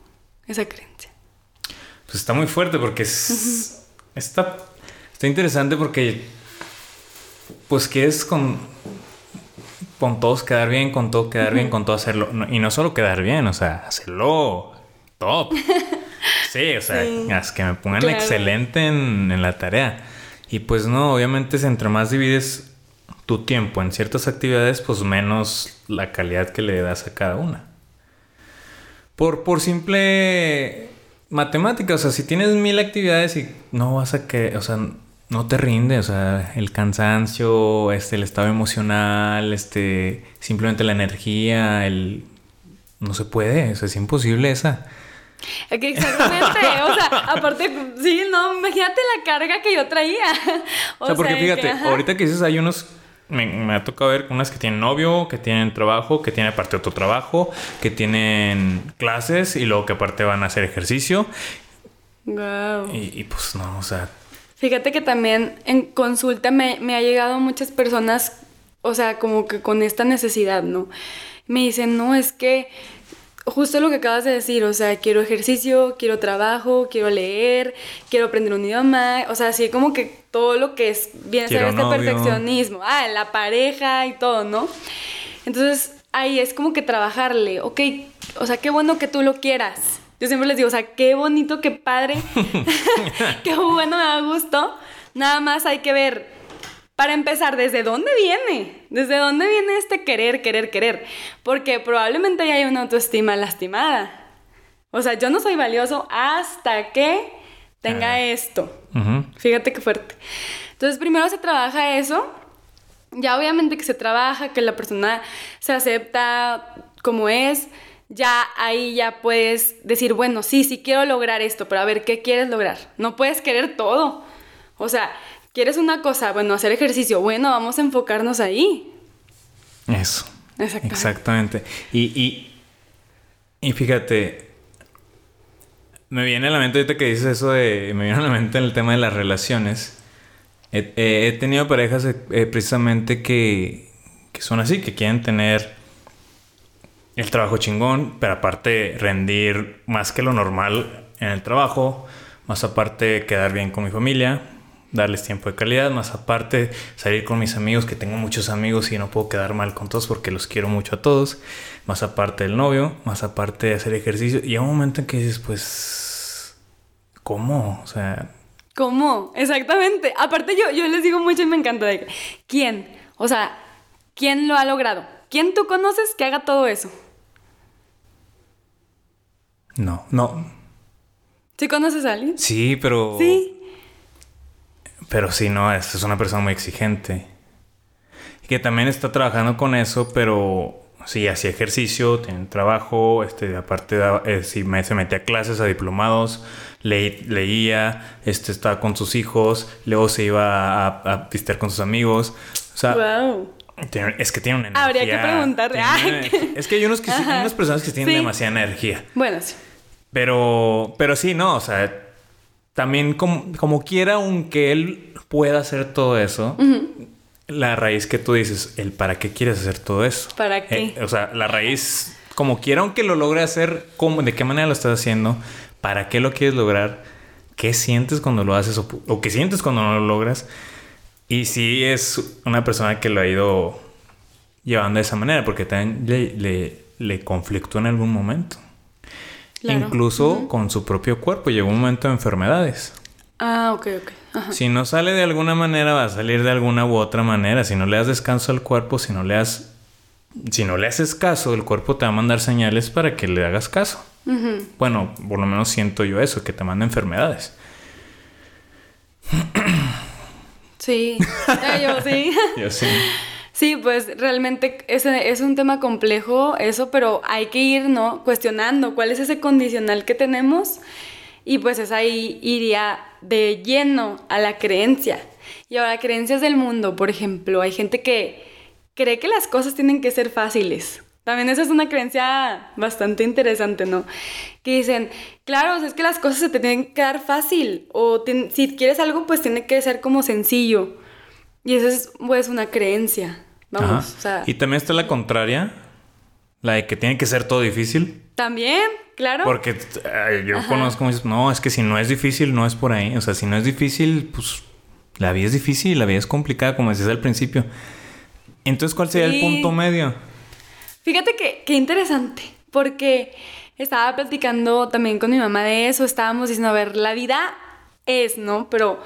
esa creencia. Pues está muy fuerte porque es, está, está interesante porque pues que es con, con todos quedar bien, con todo quedar bien, con todo hacerlo. y no solo quedar bien, o sea, hacerlo top. Sí, o sea, es que me pongan excelente en, en, la tarea. Y pues no, obviamente entre más divides tu tiempo en ciertas actividades, pues menos la calidad que le das a cada una. Por, por simple matemática, o sea, si tienes mil actividades y no vas a que, o sea, no te rinde, o sea, el cansancio, este, el estado emocional, este, simplemente la energía, el... No se puede, o sea, es imposible esa. Exactamente, o sea, aparte, sí, no, imagínate la carga que yo traía. O, sea, porque fíjate, ahorita que dices, hay unos, me, ha tocado ver unas que tienen novio, que tienen trabajo, que tienen aparte otro trabajo, que tienen clases y luego que aparte van a hacer ejercicio. Wow. Y, y pues no, o sea, Fíjate que también en consulta me, me ha llegado muchas personas, o sea, como que con esta necesidad, ¿no? Me dicen, no, es que justo lo que acabas de decir, o sea, quiero ejercicio, quiero trabajo, quiero leer, quiero aprender un idioma, o sea, así como que todo lo que es, viene a ser este perfeccionismo, ah, la pareja y todo, ¿no? Entonces, ahí es como que trabajarle, ok, o sea, qué bueno que tú lo quieras, yo siempre les digo, o sea, qué bonito, qué padre, qué bueno, me da gusto. Nada más hay que ver, para empezar, ¿desde dónde viene? ¿Desde dónde viene este querer, querer, querer? Porque probablemente hay una autoestima lastimada. O sea, yo no soy valioso hasta que tenga esto. Fíjate qué fuerte. Entonces, primero se trabaja eso. Ya obviamente que se trabaja, que la persona se acepta como es ya ahí ya puedes decir, bueno, sí, sí quiero lograr esto, pero a ver, ¿qué quieres lograr? No puedes querer todo. O sea, ¿quieres una cosa? Bueno, hacer ejercicio. Bueno, vamos a enfocarnos ahí. Eso. Exactamente. Exactamente. Y, y, y fíjate, me viene a la mente ahorita que dices eso de, me viene a la mente el tema de las relaciones. He, tenido parejas eh, precisamente que, que son así, que quieren tener el trabajo chingón, pero aparte rendir más que lo normal en el trabajo, más aparte quedar bien con mi familia, darles tiempo de calidad, más aparte salir con mis amigos, que tengo muchos amigos y no puedo quedar mal con todos porque los quiero mucho a todos, más aparte del novio, más aparte de hacer ejercicio. Y hay un momento en que dices, pues, ¿cómo? O sea... ¿Cómo? Exactamente. Aparte yo, yo les digo mucho y me encanta de ¿quién? O sea, ¿quién lo ha logrado? ¿Quién tú conoces que haga todo eso? No, no. ¿Sí conoces a alguien? Sí, pero. Sí. Pero sí, no, es, una persona muy exigente. Y que también está trabajando con eso, pero sí, hacía ejercicio, tiene trabajo, este, aparte eh, sí, me, se metía a clases, a diplomados, leía, este, estaba con sus hijos, luego se iba a, a visitar con sus amigos. O sea, wow. Es que tiene una energía. Habría que preguntarle. es que hay unos que unas personas que tienen demasiada energía. Bueno, sí. Pero, pero sí, no, o sea, también como, como quiera, aunque él pueda hacer todo eso, la raíz que tú dices, el para qué quieres hacer todo eso. ¿Para qué? Eh, o sea, la raíz, como quiera, aunque lo logre hacer, ¿cómo, ¿de qué manera lo estás haciendo? ¿Para qué lo quieres lograr? ¿Qué sientes cuando lo haces o, o qué sientes cuando no lo logras? Y sí es una persona que lo ha ido llevando de esa manera, porque también le, le, le conflictó en algún momento. Incluso con su propio cuerpo. Llegó un momento de enfermedades. Ah, ok, ok. Si no sale de alguna manera, va a salir de alguna u otra manera. Si no le das descanso al cuerpo, si no le das... Si no le haces caso, el cuerpo te va a mandar señales para que le hagas caso. Bueno, por lo menos siento yo eso, que te manda enfermedades. Sí, yo sí. yo sí. Sí, pues realmente es, es un tema complejo eso, pero hay que ir, ¿no? Cuestionando cuál es ese condicional que tenemos y pues es ahí iría de lleno a la creencia. Y ahora, creencias del mundo, por ejemplo, hay gente que cree que las cosas tienen que ser fáciles. También esa es una creencia bastante interesante, ¿no? Que dicen, claro, es que las cosas se te tienen que dar fácil, o si quieres algo, pues tiene que ser como sencillo. Y esa es pues una creencia. Vamos, o sea... Y también está la contraria, la de que tiene que ser todo difícil. También, claro. Porque yo conozco, no, es que si no es difícil, no es por ahí. O sea, si no es difícil, pues la vida es difícil, la vida es complicada, como decías al principio. Entonces, ¿cuál sería el punto medio? Fíjate que, qué interesante, porque estaba platicando también con mi mamá de eso, estábamos diciendo, a ver, la vida es, ¿no? Pero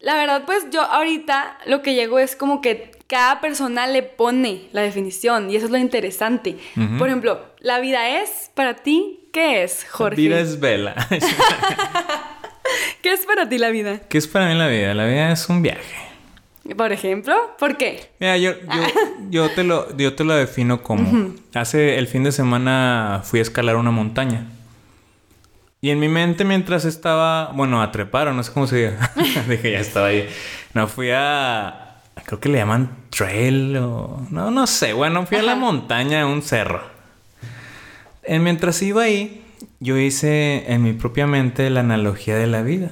la verdad, pues yo ahorita lo que llego es como que cada persona le pone la definición y eso es lo interesante. Por ejemplo, la vida es para ti, ¿qué es, Jorge? La vida es vela. ¿Qué es para ti la vida? ¿Qué es para mí la vida? La vida es un viaje. Por ejemplo, ¿por qué? Mira, yo, yo, te, lo, yo te lo defino como... Hace el fin de semana fui a escalar una montaña. Y en mi mente mientras estaba, bueno, a trepar o no sé cómo se diga. Dije, ya estaba ahí. No, fui a... Creo que le llaman trail o... No, no sé. Bueno, fui a la montaña, a un cerro. Y mientras iba ahí, yo hice en mi propia mente la analogía de la vida.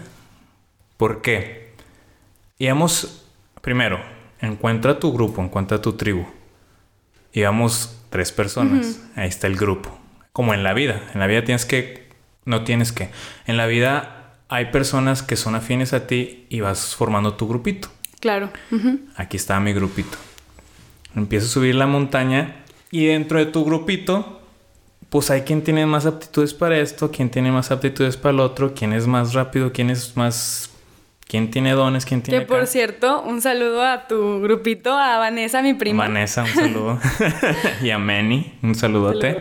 ¿Por qué? Íbamos Primero, encuentra tu grupo, encuentra tu tribu. Íbamos tres personas. Ahí está el grupo. Como en la vida. En la vida tienes que... No tienes que. En la vida hay personas que son afines a ti y vas formando tu grupito. Claro. Aquí está mi grupito. Empiezo a subir la montaña y dentro de tu grupito, pues hay quien tiene más aptitudes para esto, quien tiene más aptitudes para el otro, quién es más rápido, quién es más ¿Quién tiene dones? ¿Quién tiene Que por cierto, un saludo a tu grupito, a Vanessa, mi prima. Vanessa, un saludo. y a Manny, un saludote.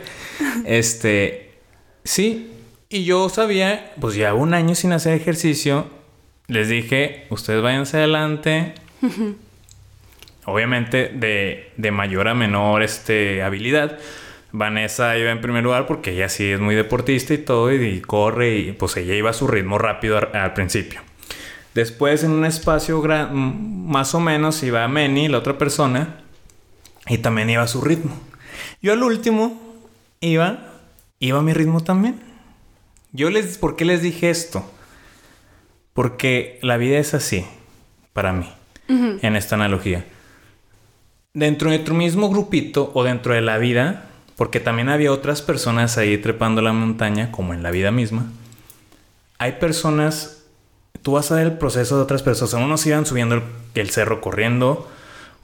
Este, sí, y yo sabía, pues ya un año sin hacer ejercicio, les dije, ustedes váyanse adelante. Obviamente de, de, mayor a menor este, habilidad. Vanessa iba en primer lugar porque ella sí es muy deportista y todo, y, corre, y pues ella iba a su ritmo rápido al principio. Después en un espacio más o menos iba Meni, la otra persona, y también iba a su ritmo. Yo al último iba, iba a mi ritmo también. Yo les, ¿por qué les dije esto? Porque la vida es así, para mí, en esta analogía. Dentro de tu mismo grupito o dentro de la vida, porque también había otras personas ahí trepando la montaña, como en la vida misma, hay personas tú vas a ver el proceso de otras personas. Unos iban subiendo el, cerro corriendo,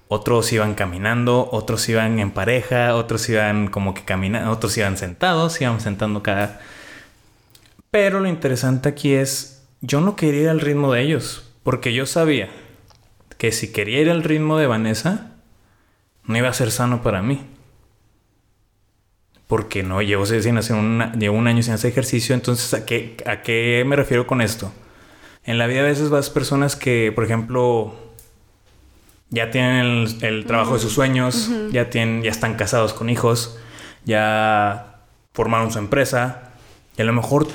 otros iban caminando, otros iban en pareja, otros iban como que caminando, otros iban sentados, iban sentando cada... Pero lo interesante aquí es, yo no quería ir al ritmo de ellos, porque yo sabía que si quería ir al ritmo de Vanessa, no iba a ser sano para mí. Porque no, llevo, sin hacer llevo un año sin hacer ejercicio, entonces ¿a qué, ¿a qué me refiero con esto? En la vida a veces vas personas que, por ejemplo, ya tienen el, trabajo de sus sueños, ya, tienen, ya están casados con hijos, ya formaron su empresa, y a lo mejor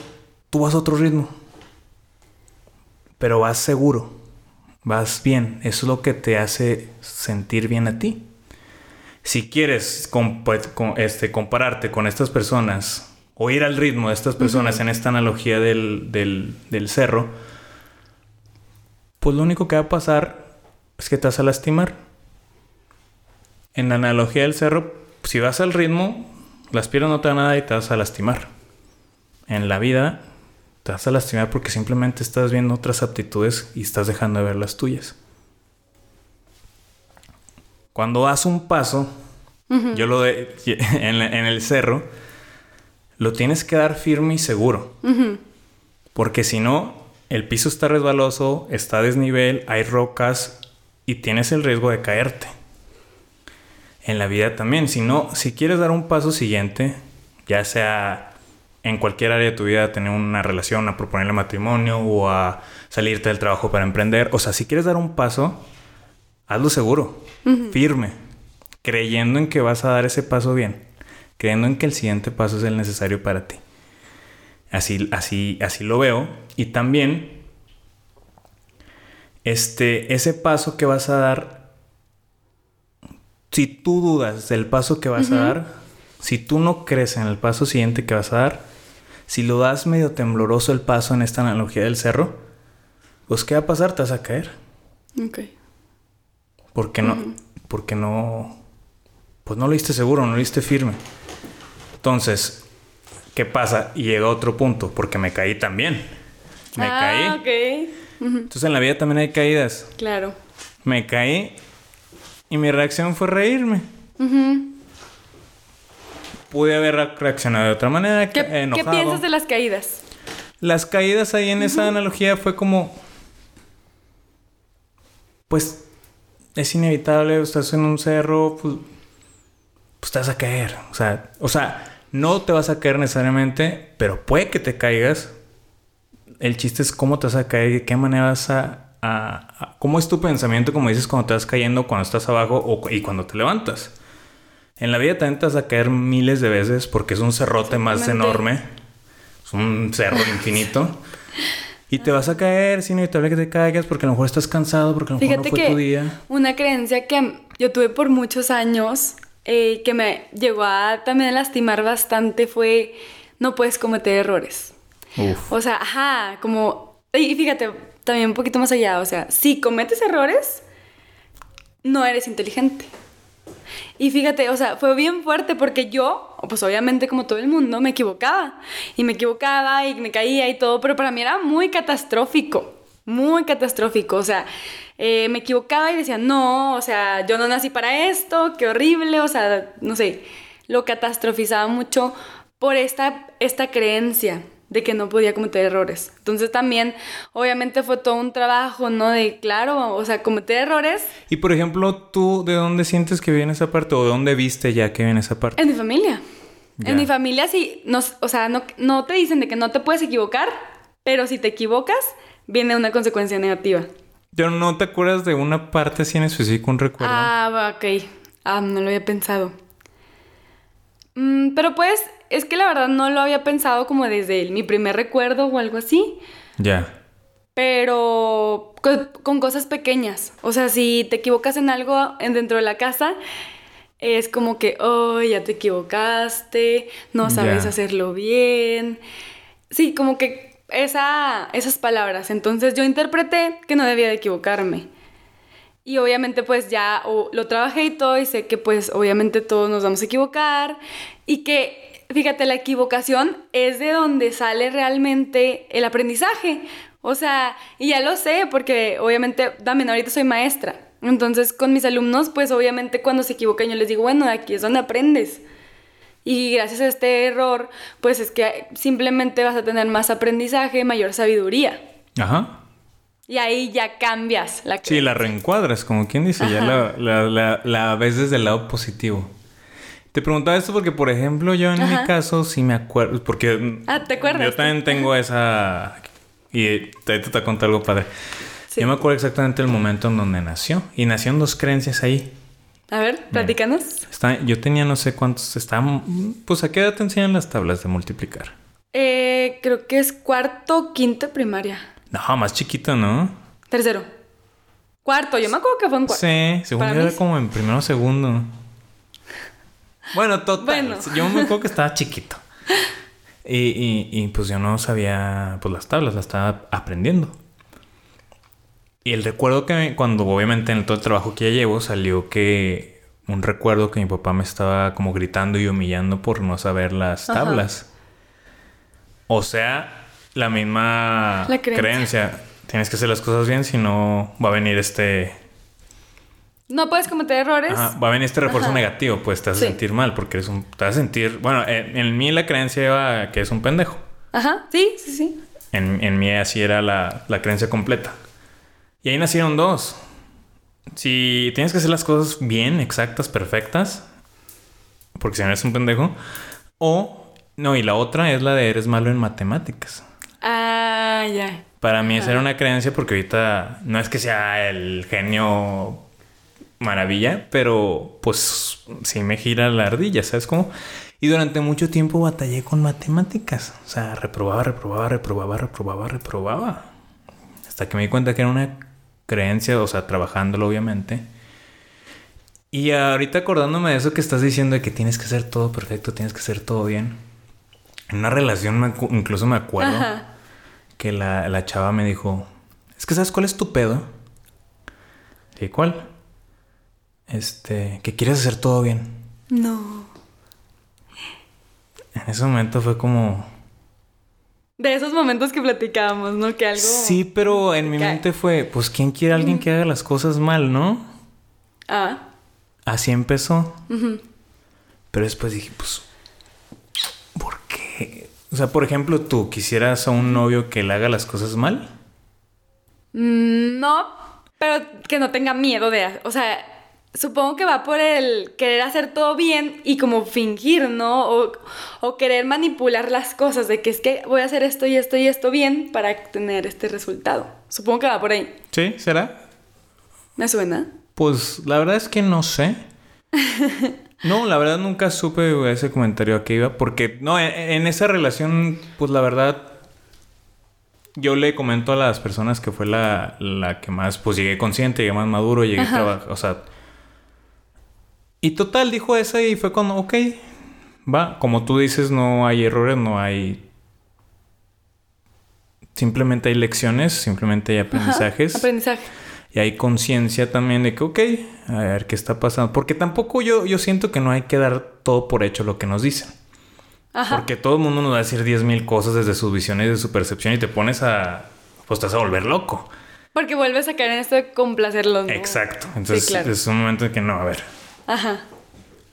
tú vas a otro ritmo, pero vas seguro, vas bien, eso es lo que te hace sentir bien a ti. Si quieres este, compararte con estas personas o ir al ritmo de estas personas en esta analogía del, del cerro, pues lo único que va a pasar es que te vas a lastimar. En la analogía del cerro, si vas al ritmo, las piernas no te dan nada y te vas a lastimar. En la vida, te vas a lastimar porque simplemente estás viendo otras aptitudes y estás dejando de ver las tuyas. Cuando das un paso, yo lo de, en, el cerro, lo tienes que dar firme y seguro. Porque si no, el piso está resbaloso, está a desnivel, hay rocas y tienes el riesgo de caerte. En la vida también, si no, si quieres dar un paso siguiente, ya sea en cualquier área de tu vida, tener una relación, a proponerle matrimonio o a salirte del trabajo para emprender, o sea, si quieres dar un paso, hazlo seguro, firme, creyendo en que vas a dar ese paso bien, creyendo en que el siguiente paso es el necesario para ti. Así, así, así lo veo. Y también, este, ese paso que vas a dar, si tú dudas del paso que vas a dar, si tú no crees en el paso siguiente que vas a dar, si lo das medio tembloroso el paso en esta analogía del cerro, pues ¿qué va a pasar? Te vas a caer. Ok. Porque no, porque no, pues no lo viste seguro, no lo viste firme. Entonces, ¿Qué pasa? Y llega otro punto, porque me caí también. Me ah, caí. Ok. Entonces en la vida también hay caídas. Claro. Me caí y mi reacción fue reírme. Pude haber reaccionado de otra manera. ¿Qué, ¿Qué piensas de las caídas? Las caídas ahí en esa analogía fue como. Pues es inevitable, estás en un cerro, pues, pues te vas a caer. O sea, o sea, no te vas a caer necesariamente, pero puede que te caigas. El chiste es cómo te vas a caer y de qué manera vas a, ¿Cómo es tu pensamiento, como dices, cuando te vas cayendo, cuando estás abajo o, y cuando te levantas? En la vida también te vas a caer miles de veces porque es un cerrote más enorme. Es un cerro infinito. Y te vas a caer, es inevitable que te caigas porque a lo mejor estás cansado, porque a lo mejor no fue tu día. Una creencia que yo tuve por muchos años, eh, que me llegó a también lastimar bastante, fue no puedes cometer errores. O sea, ajá, como... Y fíjate, también un poquito más allá, o sea, si cometes errores, no eres inteligente. Y fíjate, o sea, fue bien fuerte porque yo, pues obviamente como todo el mundo, me equivocaba. Y me equivocaba y me caía y todo, pero para mí era muy catastrófico. Muy catastrófico. O sea, eh, me equivocaba y decía, no, o sea, yo no nací para esto, qué horrible. O sea, no sé, lo catastrofizaba mucho por esta, esta creencia de que no podía cometer errores. Entonces también, obviamente fue todo un trabajo, ¿no? De, claro, o sea, cometer errores. Y por ejemplo, ¿tú de dónde sientes que viene esa parte o de dónde viste ya que viene esa parte? En mi familia. En mi familia sí, nos, o sea, no, no te dicen de que no te puedes equivocar, pero si te equivocas, viene una consecuencia negativa. Pero no te acuerdas de una parte así en específico, un recuerdo. Ah, ok. Ah, no lo había pensado. Mm, pero pues, es que la verdad no lo había pensado como desde mi primer recuerdo o algo así. Ya. Pero con, cosas pequeñas. O sea, si te equivocas en algo en, dentro de la casa, es como que, oh, ya te equivocaste, no sabes hacerlo bien. Sí, como que esa, esas palabras. Entonces yo interpreté que no debía de equivocarme. Y obviamente pues ya lo trabajé y todo y sé que pues obviamente todos nos vamos a equivocar y que, fíjate, la equivocación es de donde sale realmente el aprendizaje. O sea, y ya lo sé porque obviamente también ahorita soy maestra. Entonces con mis alumnos pues obviamente cuando se equivocan yo les digo, bueno, aquí es donde aprendes. Y gracias a este error, pues es que simplemente vas a tener más aprendizaje, mayor sabiduría. Ajá. Y ahí ya cambias la Sí, la reencuadras, como quien dice, ya la, la, ves desde el lado positivo. Te preguntaba esto porque, por ejemplo, yo en mi caso sí me acuerdo, porque... Ah, ¿te acuerdas? Yo también tengo esa... Y te, te, te contar algo padre. Yo me acuerdo exactamente el momento en donde nació. Y nacieron dos creencias ahí. A ver, platícanos. Está, yo tenía no sé cuántos... Estaban... Pues, ¿a qué edad te enseñan las tablas de multiplicar? Eh, creo que es cuarto, quinto primaria. No, más chiquito, ¿no? Tercero. Cuarto, yo me acuerdo que fue en cuarto. Sí, segundo era como en primero o segundo. Bueno, total. Yo me acuerdo que estaba chiquito. Y, y, pues yo no sabía pues las tablas, las estaba aprendiendo. Y el recuerdo que cuando obviamente en todo el trabajo que ya llevo salió que un recuerdo que mi papá me estaba como gritando y humillando por no saber las tablas. O sea, la misma creencia. Tienes que hacer las cosas bien, si no va a venir este... No puedes cometer errores. va a venir este refuerzo negativo, pues te vas a sentir mal porque eres un... Te vas a sentir... Bueno, en, mí la creencia era que es un pendejo. Ajá, sí, sí, sí. En, en mí así era la, la creencia completa. Y ahí nacieron dos. Si tienes que hacer las cosas bien, exactas, perfectas, porque si no eres un pendejo, o no, y la otra es la de eres malo en matemáticas. Ah, ya. Para mí esa era una creencia porque ahorita no es que sea el genio maravilla, pero pues sí me gira la ardilla, ¿sabes cómo? Y durante mucho tiempo batallé con matemáticas. O sea, reprobaba, reprobaba, reprobaba, reprobaba, reprobaba. Hasta que me di cuenta que era una creencia, o sea, trabajándolo obviamente. Y ahorita acordándome de eso que estás diciendo de que tienes que hacer todo perfecto, tienes que hacer todo bien. En una relación incluso me acuerdo que la, chava me dijo, es que sabes cuál es tu pedo. ¿Y cuál? Este, que quieres hacer todo bien. No. En ese momento fue como... De esos momentos que platicábamos, ¿no? Que algo... Sí, pero en mi mente fue, pues, ¿quién quiere a alguien que haga las cosas mal, no? Ah. Así empezó. Pero después dije, pues, o sea, por ejemplo, ¿tú quisieras a un novio que le haga las cosas mal? Mm, no, Pero que no tenga miedo de, o sea, supongo que va por el querer hacer todo bien y como fingir, ¿no? O, o, querer manipular las cosas, de que es que voy a hacer esto y esto y esto bien para tener este resultado. Supongo que va por ahí. ¿Sí? ¿Será? ¿Me suena? Pues la verdad es que no sé. no, la verdad nunca supe ese comentario a qué iba, porque no, en, esa relación, pues la verdad, yo le comento a las personas que fue la, la que más, pues llegué consciente, llegué más maduro, llegué a trabajar, o sea, y total, dijo esa y fue cuando, ok, va, como tú dices, no hay errores, no hay... Simplemente hay lecciones, simplemente hay aprendizajes. aprendizaje. Y hay conciencia también de que, ok, a ver qué está pasando. Porque tampoco yo, yo siento que no hay que dar todo por hecho lo que nos dicen. Ajá. Porque todo el mundo nos va a decir 10.000 cosas desde sus visiones y de su percepción y te pones a... Pues te vas a volver loco. Porque vuelves a caer en esto de complacerlos. ¿no? Exacto. Entonces es un momento en que no, a ver, Ajá.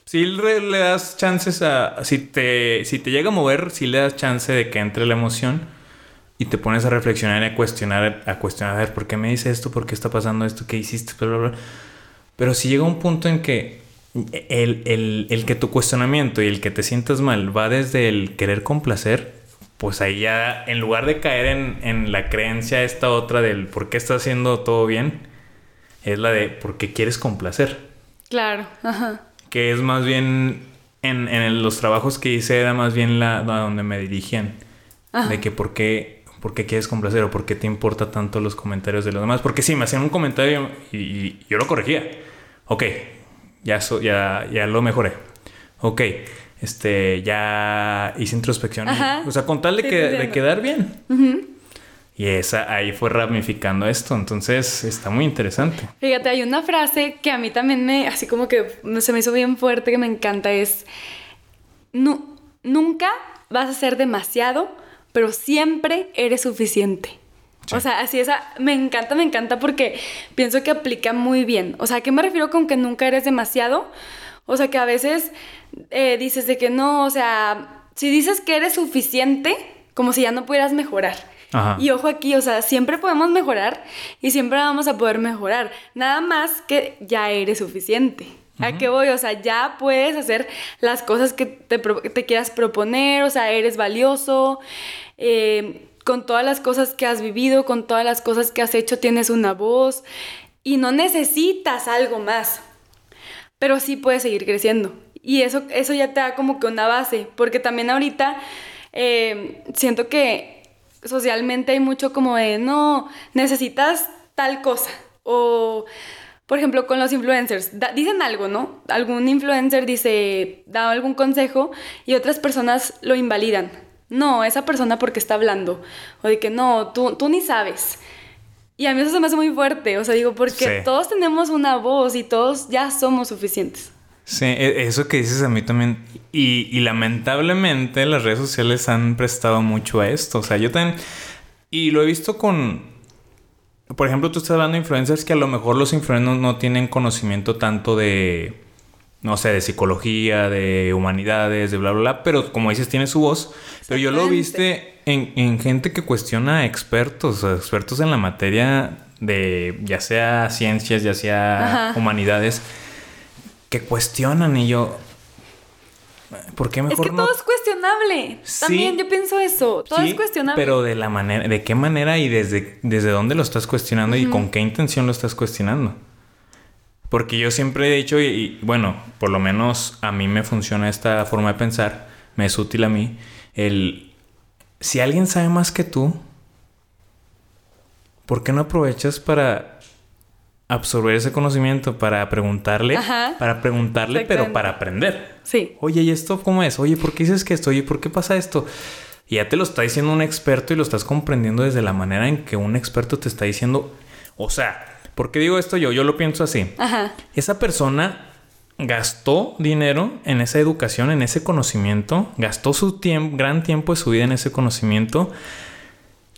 Si le das chances a. Si te, si te llega a mover, si le das chance de que entre la emoción y te pones a reflexionar y a cuestionar, a cuestionar, a ver, ¿por qué me dice esto? ¿Por qué está pasando esto? ¿Qué hiciste? Pero si llega un punto en que el, el, que tu cuestionamiento y el que te sientas mal va desde el querer complacer, pues ahí ya, en lugar de caer en, en la creencia esta otra del por qué estás haciendo todo bien, es la de por qué quieres complacer. Claro, ajá. Que es más bien, en, los trabajos que hice era más bien la donde me dirigían. De que por qué, por qué quieres complacer o por qué te importa tanto los comentarios de los demás. Porque sí, me hacían un comentario y, yo lo corregía. Ok, ya, ya, ya lo mejoré. Ok, este, ya hice introspección. o sea, con tal de, que, de quedar bien. Y esa ahí fue ramificando esto, entonces está muy interesante. Fíjate, hay una frase que a mí también me, así como que se me hizo bien fuerte, que me encanta, es, nunca vas a ser demasiado, pero siempre eres suficiente. O sea, así esa, me encanta, me encanta porque pienso que aplica muy bien. O sea, ¿a qué me refiero con que nunca eres demasiado? O sea, que a veces eh, dices de que no, o sea, si dices que eres suficiente, como si ya no pudieras mejorar. Y ojo aquí, o sea, siempre podemos mejorar y siempre vamos a poder mejorar. Nada más que ya eres suficiente. ¿A qué voy? O sea, ya puedes hacer las cosas que te, quieras proponer, o sea, eres valioso. Eh, con todas las cosas que has vivido, con todas las cosas que has hecho, tienes una voz y no necesitas algo más. Pero sí puedes seguir creciendo. Y eso, eso ya te da como que una base, porque también ahorita eh, siento que socialmente hay mucho como de, no, necesitas tal cosa. O, por ejemplo, con los influencers, dicen algo, ¿no? Algún influencer dice, da algún consejo y otras personas lo invalidan. No, esa persona porque está hablando. O de que no, tú, tú ni sabes. Y a mí eso se me hace muy fuerte. O sea, digo, porque todos tenemos una voz y todos ya somos suficientes. Sí, e, eso que dices a mí también. Y, lamentablemente las redes sociales han prestado mucho a esto. O sea, yo también. Y lo he visto con. Por ejemplo, tú estás hablando de influencers que a lo mejor los influencers no tienen conocimiento tanto de. No sé, de psicología, de humanidades, de bla, bla, bla. Pero como dices, tiene su voz. Pero yo lo viste en, en gente que cuestiona a expertos, expertos en la materia de ya sea ciencias, ya sea humanidades que cuestionan y yo... ¿Por qué mejor es que todo es cuestionable. También yo pienso eso. Todo es cuestionable. Pero de la manera, de qué manera y desde, desde dónde lo estás cuestionando y con qué intención lo estás cuestionando. Porque yo siempre he dicho, y, bueno, por lo menos a mí me funciona esta forma de pensar, me es útil a mí, el si alguien sabe más que tú, ¿por qué no aprovechas para absorber ese conocimiento para preguntarle, para preguntarle, pero para aprender. Sí. Oye, ¿y esto cómo es? Oye, ¿por qué dices que esto? Oye, ¿por qué pasa esto? Y ya te lo está diciendo un experto y lo estás comprendiendo desde la manera en que un experto te está diciendo. O sea, ¿por qué digo esto yo? Yo lo pienso así. Ajá. Esa persona gastó dinero en esa educación, en ese conocimiento, gastó su tiempo, gran tiempo de su vida en ese conocimiento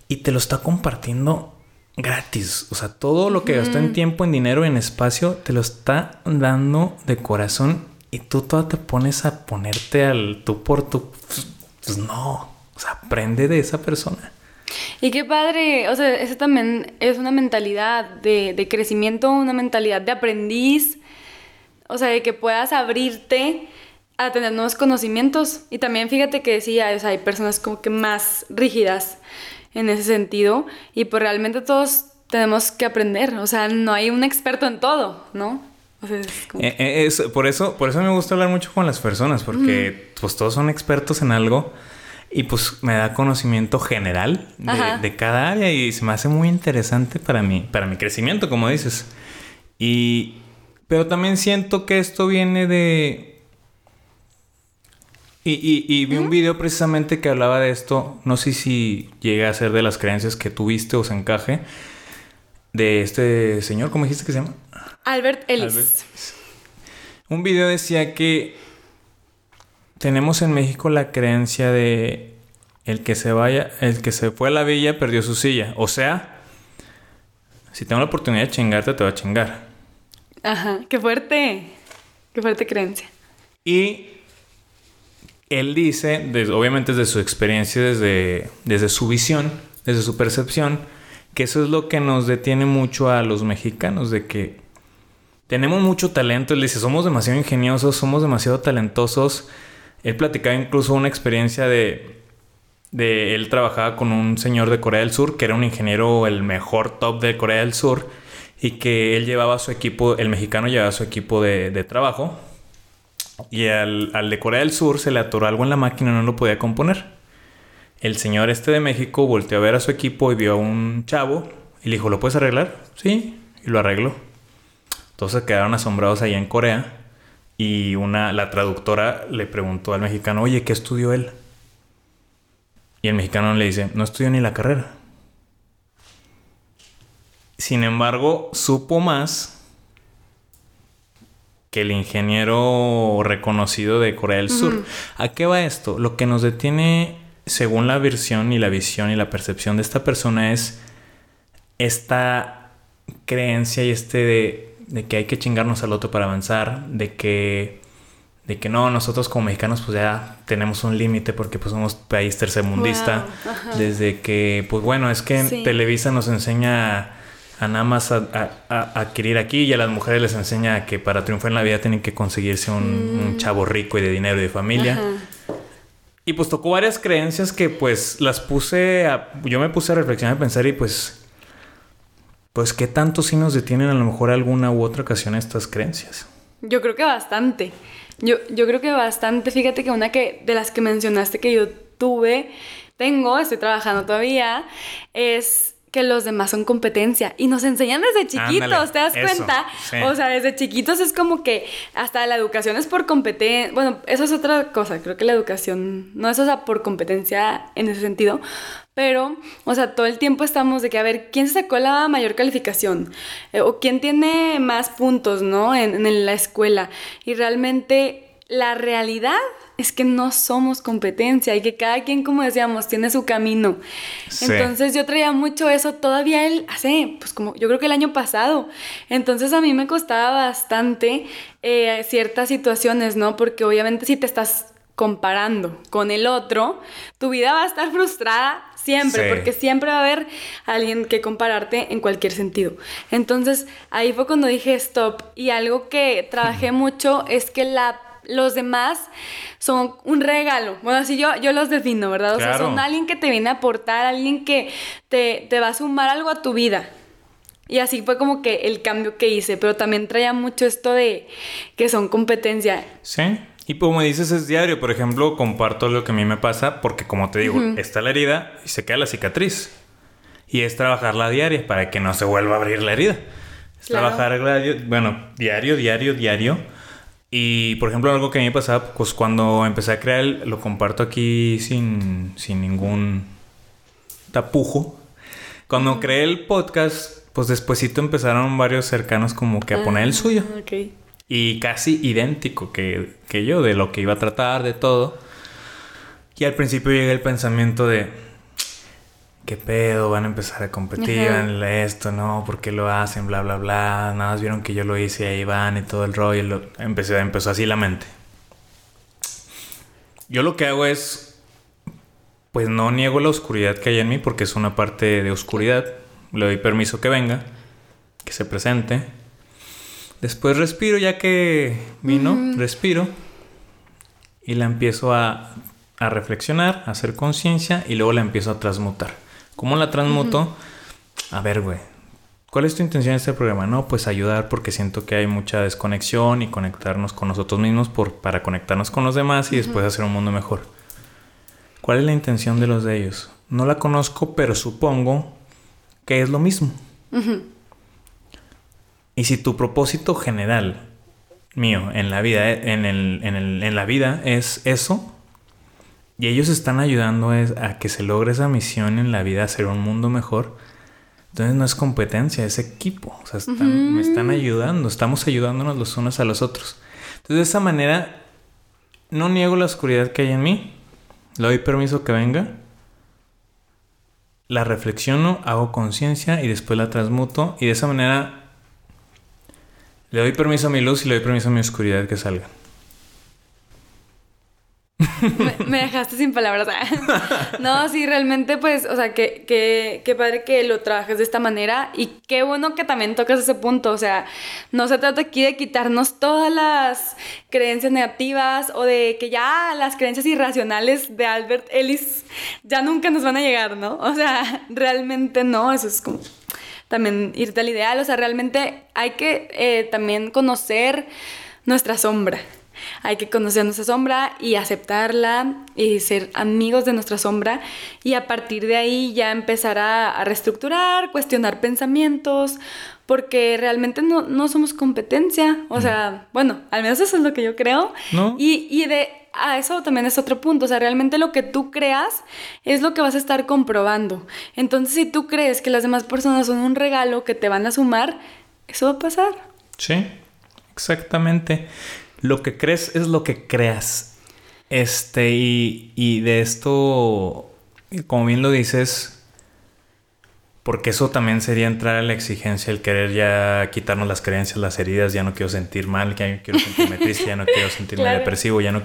y te lo está compartiendo gratis. O sea, todo lo que gastó en tiempo, en dinero, en espacio, te lo está dando de corazón y tú toda te pones a ponerte al tú por tú. Pues no. O sea, aprende de esa persona. Y qué padre, o sea, eso también es una mentalidad de, de crecimiento, una mentalidad de aprendiz, o sea, de que puedas abrirte a tener nuevos conocimientos. Y también fíjate que sí, hay, hay personas como que más rígidas en ese sentido. Y pues realmente todos tenemos que aprender. O sea, no hay un experto en todo, ¿no? O sea, es como... Eh, eh, es- por, eso, por eso me gusta hablar mucho con las personas, porque pues todos son expertos en algo y pues me da conocimiento general de, de cada área y se me hace muy interesante para mí, para mi crecimiento, como dices. Y, pero también siento que esto viene de... Y, y- y vi un video precisamente que hablaba de esto, no sé si llega a ser de las creencias que tuviste o se encaje, de este señor, ¿cómo dijiste que se llama? Albert Ellis. Albert. Un video decía que tenemos en México la creencia de el que se vaya, el que se fue a la villa perdió su silla. O sea, si tengo la oportunidad de chingarte, te va a chingar. Ajá, qué fuerte. Qué fuerte creencia. Y él dice, obviamente desde su experiencia, desde, desde su visión, desde su percepción, que eso es lo que nos detiene mucho a los mexicanos, de que tenemos mucho talento. Él dice, somos demasiado ingeniosos, somos demasiado talentosos. Él platicaba incluso una experiencia de, de él trabajaba con un señor de Corea del Sur, que era un ingeniero, el mejor top de Corea del Sur, y que él llevaba su equipo, el mexicano llevaba su equipo de, de trabajo. Y al, al de Corea del Sur se le atoró algo en la máquina y no lo podía componer. El señor este de México volteó a ver a su equipo y vio a un chavo y le dijo, ¿lo puedes arreglar? Sí, y lo arregló. Entonces quedaron asombrados allá en Corea y una, la traductora le preguntó al mexicano, oye, ¿qué estudió él? Y el mexicano le dice, no estudió ni la carrera. Sin embargo, supo más que el ingeniero reconocido de Corea del Sur. ¿A qué va esto? Lo que nos detiene, según la versión y la visión y la percepción de esta persona, es esta creencia y este de, de que hay que chingarnos al otro para avanzar, de que de que no, nosotros como mexicanos pues ya tenemos un límite porque pues somos país tercermundista, Wow, desde que pues bueno, es que Sí. Televisa nos enseña a nada más a, a- a adquirir aquí y a las mujeres les enseña que para triunfar en la vida tienen que conseguirse un, un chavo rico y de dinero y de familia. Ajá. Y pues tocó varias creencias que pues las puse a... Yo me puse a reflexionar, a pensar y pues... Pues qué tanto sí nos detienen a lo mejor alguna u otra ocasión estas creencias. Yo creo que bastante. Yo, yo creo que bastante. Fíjate que una que de las que mencionaste que yo tuve, tengo, estoy trabajando todavía, es que los demás son competencia. Y nos enseñan desde chiquitos, Ándale, ¿te das eso, cuenta? sí. O sea, desde chiquitos es como que hasta la educación es por competencia. Bueno, eso es otra cosa. Creo que la educación no es o sea, por competencia en ese sentido. Pero, o sea, todo el tiempo estamos de que a ver quién se sacó la mayor calificación eh, o quién tiene más puntos, ¿no? En, en la escuela. Y realmente la realidad es que no somos competencia y que cada quien, como decíamos, tiene su camino. Sí. Entonces yo traía mucho eso todavía él hace, pues como yo creo que el año pasado. Entonces a mí me costaba bastante eh, ciertas situaciones, ¿no? Porque obviamente si te estás comparando con el otro, tu vida va a estar frustrada siempre, Sí. porque siempre va a haber alguien que compararte en cualquier sentido. Entonces ahí fue cuando dije stop y algo que trabajé mucho es que la los demás son un regalo. Bueno, así yo, yo los defino, ¿verdad? O sea, Claro. son alguien que te viene a aportar, alguien que te, te va a sumar algo a tu vida. Y así fue como que el cambio que hice, pero también traía mucho esto de que son competencia. Sí. Y como dices, es diario. Por ejemplo, comparto lo que a mí me pasa porque, como te digo, está la herida y se queda la cicatriz. Y es trabajarla diaria para que no se vuelva a abrir la herida. Es Claro. trabajarla, bueno, diario, diario, diario. Y, por ejemplo, algo que a mí me pasaba, pues cuando empecé a crear, el- lo comparto aquí sin, sin ningún tapujo. Cuando creé el podcast, pues despuesito empezaron varios cercanos como que a poner el suyo. Ah, ok. Y casi idéntico que, que yo, de lo que iba a tratar, de todo. Y al principio llega el pensamiento de, ¿qué pedo? Van a empezar a competir, Ajá. esto, ¿no? ¿Por qué lo hacen? Bla, bla, bla. Nada más vieron que yo lo hice ahí van y todo el rollo. y lo- Empecé, empezó así la mente. Yo lo que hago es pues no niego la oscuridad que hay en mí porque es una parte de oscuridad. Le doy permiso que venga, que se presente. Después respiro, ya que vino, respiro. Y la empiezo a, a reflexionar, a hacer conciencia y luego la empiezo a transmutar. ¿Cómo la transmuto? A ver, güey. ¿Cuál es tu intención en este programa? No, pues ayudar porque siento que hay mucha desconexión y conectarnos con nosotros mismos por, para conectarnos con los demás y después hacer un mundo mejor. ¿Cuál es la intención de los de ellos? No la conozco, pero supongo que es lo mismo. Y si tu propósito general mío en la vida, en, el, en, el, en la vida es eso, y ellos están ayudando a que se logre esa misión en la vida, hacer un mundo mejor, entonces no es competencia, es equipo. O sea, me están ayudando, estamos ayudándonos los unos a los otros. Entonces de esa manera no niego la oscuridad que hay en mí, le doy permiso que venga, la reflexiono, hago conciencia y después la transmuto y de esa manera le doy permiso a mi luz y le doy permiso a mi oscuridad que salga me, dejaste sin palabras. no, sí, realmente, pues, o sea, que, que, padre que lo trabajes de esta manera y qué bueno que también tocas ese punto. O sea, no se trata aquí de quitarnos todas las creencias negativas o de que ya las creencias irracionales de Albert Ellis ya nunca nos van a llegar, ¿no? O sea, realmente no, eso es como también irte al ideal. O sea, realmente hay que eh, también conocer nuestra sombra. Hay que conocer nuestra sombra y aceptarla y ser amigos de nuestra sombra y a partir de ahí ya empezar a, reestructurar, cuestionar pensamientos, porque realmente no, somos competencia. O sea, bueno, al menos eso es lo que yo creo. Y, y de a eso también es otro punto. O sea, realmente lo que tú creas es lo que vas a estar comprobando. Entonces, si tú crees que las demás personas son un regalo que te van a sumar, eso va a pasar. Sí, exactamente lo que crees es lo que creas. Este, y, y de esto, como bien lo dices, porque eso también sería entrar a la exigencia, el querer ya quitarnos las creencias, las heridas, ya no quiero sentir mal, ya no quiero sentirme triste, ya no quiero sentirme depresivo, ya no...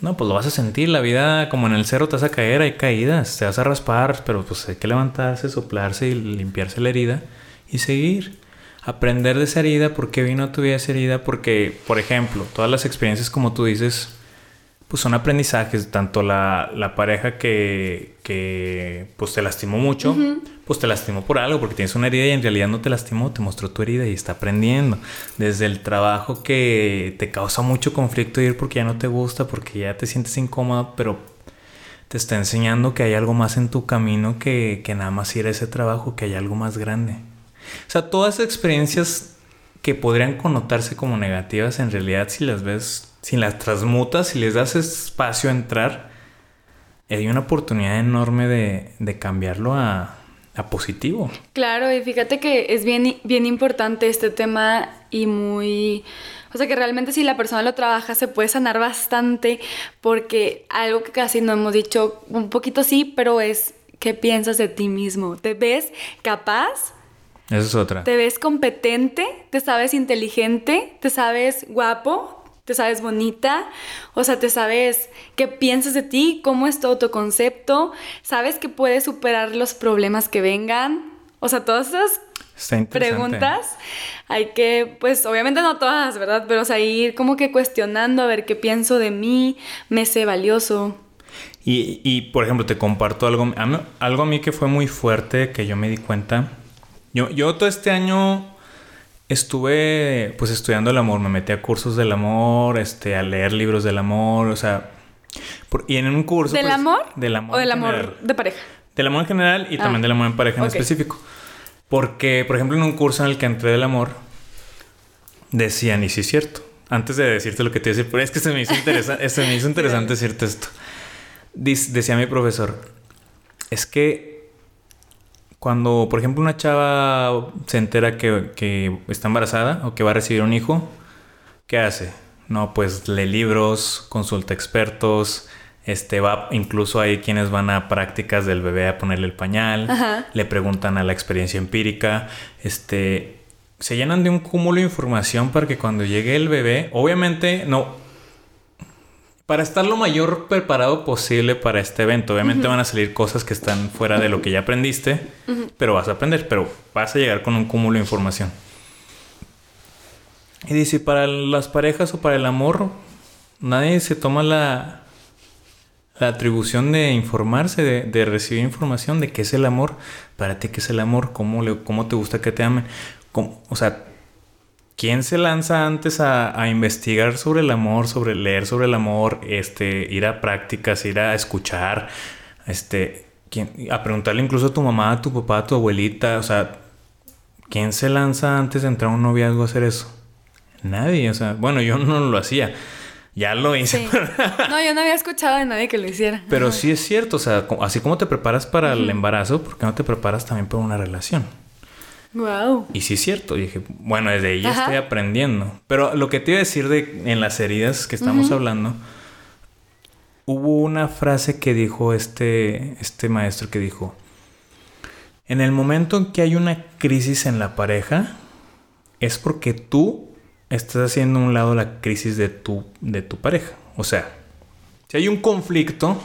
No, pues lo vas a sentir, la vida como en el cerro te vas a caer, hay caídas, te vas a raspar, pero pues hay que levantarse, soplarse y limpiarse la herida y seguir aprender de esa herida, por qué vino a tu vida esa herida, porque, por ejemplo, todas las experiencias como tú dices, pues son aprendizajes, tanto la, la pareja que, que, pues te lastimó mucho, pues te lastimó por algo, porque tienes una herida y en realidad no te lastimó, te mostró tu herida y está aprendiendo. Desde el trabajo que te causa mucho conflicto ir porque ya no te gusta, porque ya te sientes incómodo, pero te está enseñando que hay algo más en tu camino que, que nada más ir a ese trabajo, que hay algo más grande. O sea, todas esas experiencias que podrían connotarse como negativas, en realidad si las ves, si las transmutas, si les das espacio a entrar, hay una oportunidad enorme de, cambiarlo a, positivo. Claro, y fíjate que es bien, bien importante este tema y muy... O sea que realmente si la persona lo trabaja se puede sanar bastante porque algo que casi no hemos dicho, un poquito sí, pero es qué piensas de ti mismo. ¿Te ves capaz esa es otra. Te ves competente, te sabes inteligente, te sabes guapo, te sabes bonita, o sea, te sabes qué piensas de ti, cómo es todo tu concepto, sabes que puedes superar los problemas que vengan. O sea, todas esas preguntas hay que, pues obviamente no todas, ¿verdad? Pero o sea, ir como que cuestionando a ver qué pienso de mí, me sé valioso. Y, y por ejemplo, te comparto algo, algo a mí que fue muy fuerte, que yo me di cuenta yo, yo todo este año estuve pues estudiando el amor, me metí a cursos del amor, este, a leer libros del amor, o sea, y en un curso... ¿Del pues, amor? Del amor. ¿O del amor de pareja? Del amor en general y también ah, del amor en pareja en específico. Porque, por ejemplo, en un curso en el que entré del amor, decían, y sí es cierto, antes de decirte lo que te iba a decir, pero es que se me hizo, se me hizo interesante decirte esto. decía mi profesor, es que cuando, por ejemplo, una chava se entera que, está embarazada o que va a recibir un hijo, ¿qué hace? No, pues lee libros, consulta expertos, este va, incluso hay quienes van a prácticas del bebé a ponerle el pañal, le preguntan a la experiencia empírica, este, se llenan de un cúmulo de información para que cuando llegue el bebé, obviamente no, para estar lo mayor preparado posible para este evento. Obviamente van a salir cosas que están fuera de lo que ya aprendiste, pero vas a aprender, pero vas a llegar con un cúmulo de información. Y dice, para las parejas o para el amor, nadie se toma la, la atribución de informarse, de, recibir información de qué es el amor, para ti qué es el amor, cómo, le, cómo te gusta que te amen. o sea, ¿quién se lanza antes a, investigar sobre el amor, sobre leer sobre el amor, este, ir a prácticas, ir a escuchar, este, a preguntarle incluso a tu mamá, a tu papá, a tu abuelita, o sea, ¿quién se lanza antes de entrar a un noviazgo a hacer eso? Nadie, o sea, bueno, yo no lo hacía. Ya lo hice. No, yo no había escuchado de nadie que lo hiciera. Pero sí es cierto, o sea, así como te preparas para el embarazo, ¿por qué no te preparas también para una relación? Wow. Y sí es cierto, dije, bueno, desde ahí estoy aprendiendo. Pero lo que te iba a decir de en las heridas que estamos hablando, hubo una frase que dijo este, este maestro que dijo, en el momento en que hay una crisis en la pareja, es porque tú estás haciendo a un lado la crisis de tu, de tu pareja. O sea, si hay un conflicto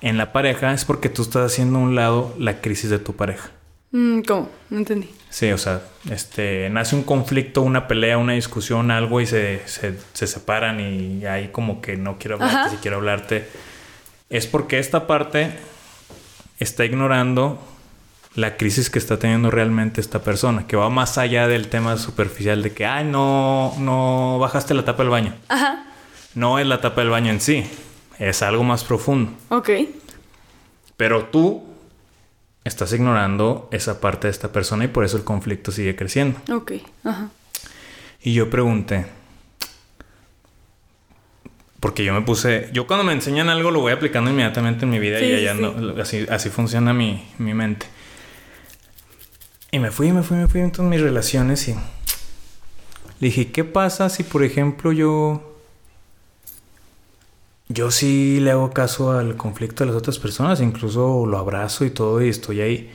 en la pareja es porque tú estás haciendo a un lado la crisis de tu pareja. Mm, ¿Cómo? No entendí. Sí, o sea, este, nace un conflicto, una pelea, una discusión, algo y se, se, separan y ahí como que no quiero hablarte, si quiero hablarte. Es porque esta parte está ignorando la crisis que está teniendo realmente esta persona, que va más allá del tema superficial de que, ay, no, no bajaste la tapa del baño. Ajá. No es la tapa del baño en sí, es algo más profundo. Ok. Pero tú estás ignorando esa parte de esta persona y por eso el conflicto sigue creciendo. Ok, ajá. Y yo pregunté, porque yo me puse, yo cuando me enseñan algo lo voy aplicando inmediatamente en mi vida y ya no, así, así funciona mi, mi mente. Y me fui, me fui, me fui en todas mis relaciones y le dije, ¿qué pasa si por ejemplo yo... Yo sí le hago caso al conflicto de las otras personas, incluso lo abrazo y todo y estoy ahí.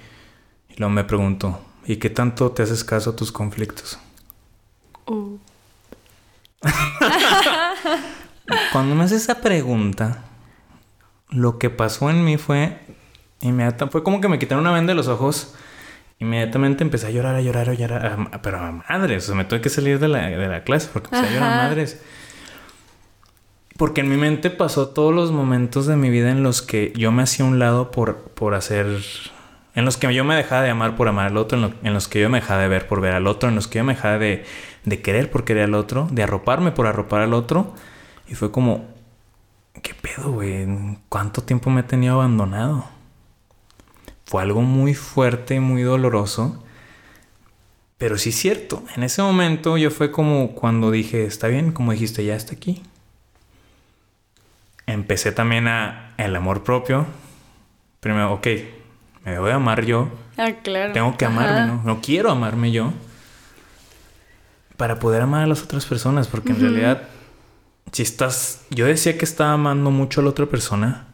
Y luego me pregunto, ¿y qué tanto te haces caso a tus conflictos? Uh. Cuando me haces esa pregunta, lo que pasó en mí fue inmediata, fue como que me quitaron una venda de los ojos Inmediatamente empecé a llorar, a llorar, a llorar, pero a madres. O sea, me tuve que salir de la, de la clase porque empecé a llorar a madres. Porque en mi mente pasó todos los momentos de mi vida en los que yo me hacía un lado por, por hacer. En los que yo me dejaba de amar por amar al otro, en, los que yo me dejaba de ver por ver al otro, en los que yo me dejaba de, de querer por querer al otro, de arroparme por arropar al otro. Y fue como, ¿qué pedo, güey? ¿Cuánto tiempo me he tenido abandonado? fue algo muy fuerte, muy doloroso. Pero sí es cierto, en ese momento yo fue como cuando dije, está bien, como dijiste, ya está aquí. Empecé también a el amor propio. Primero, ok, me voy a amar yo. Ah, claro. Tengo que amarme, ¿no? No quiero amarme yo. Para poder amar a las otras personas, porque en realidad, si estás, yo decía que estaba amando mucho a la otra persona,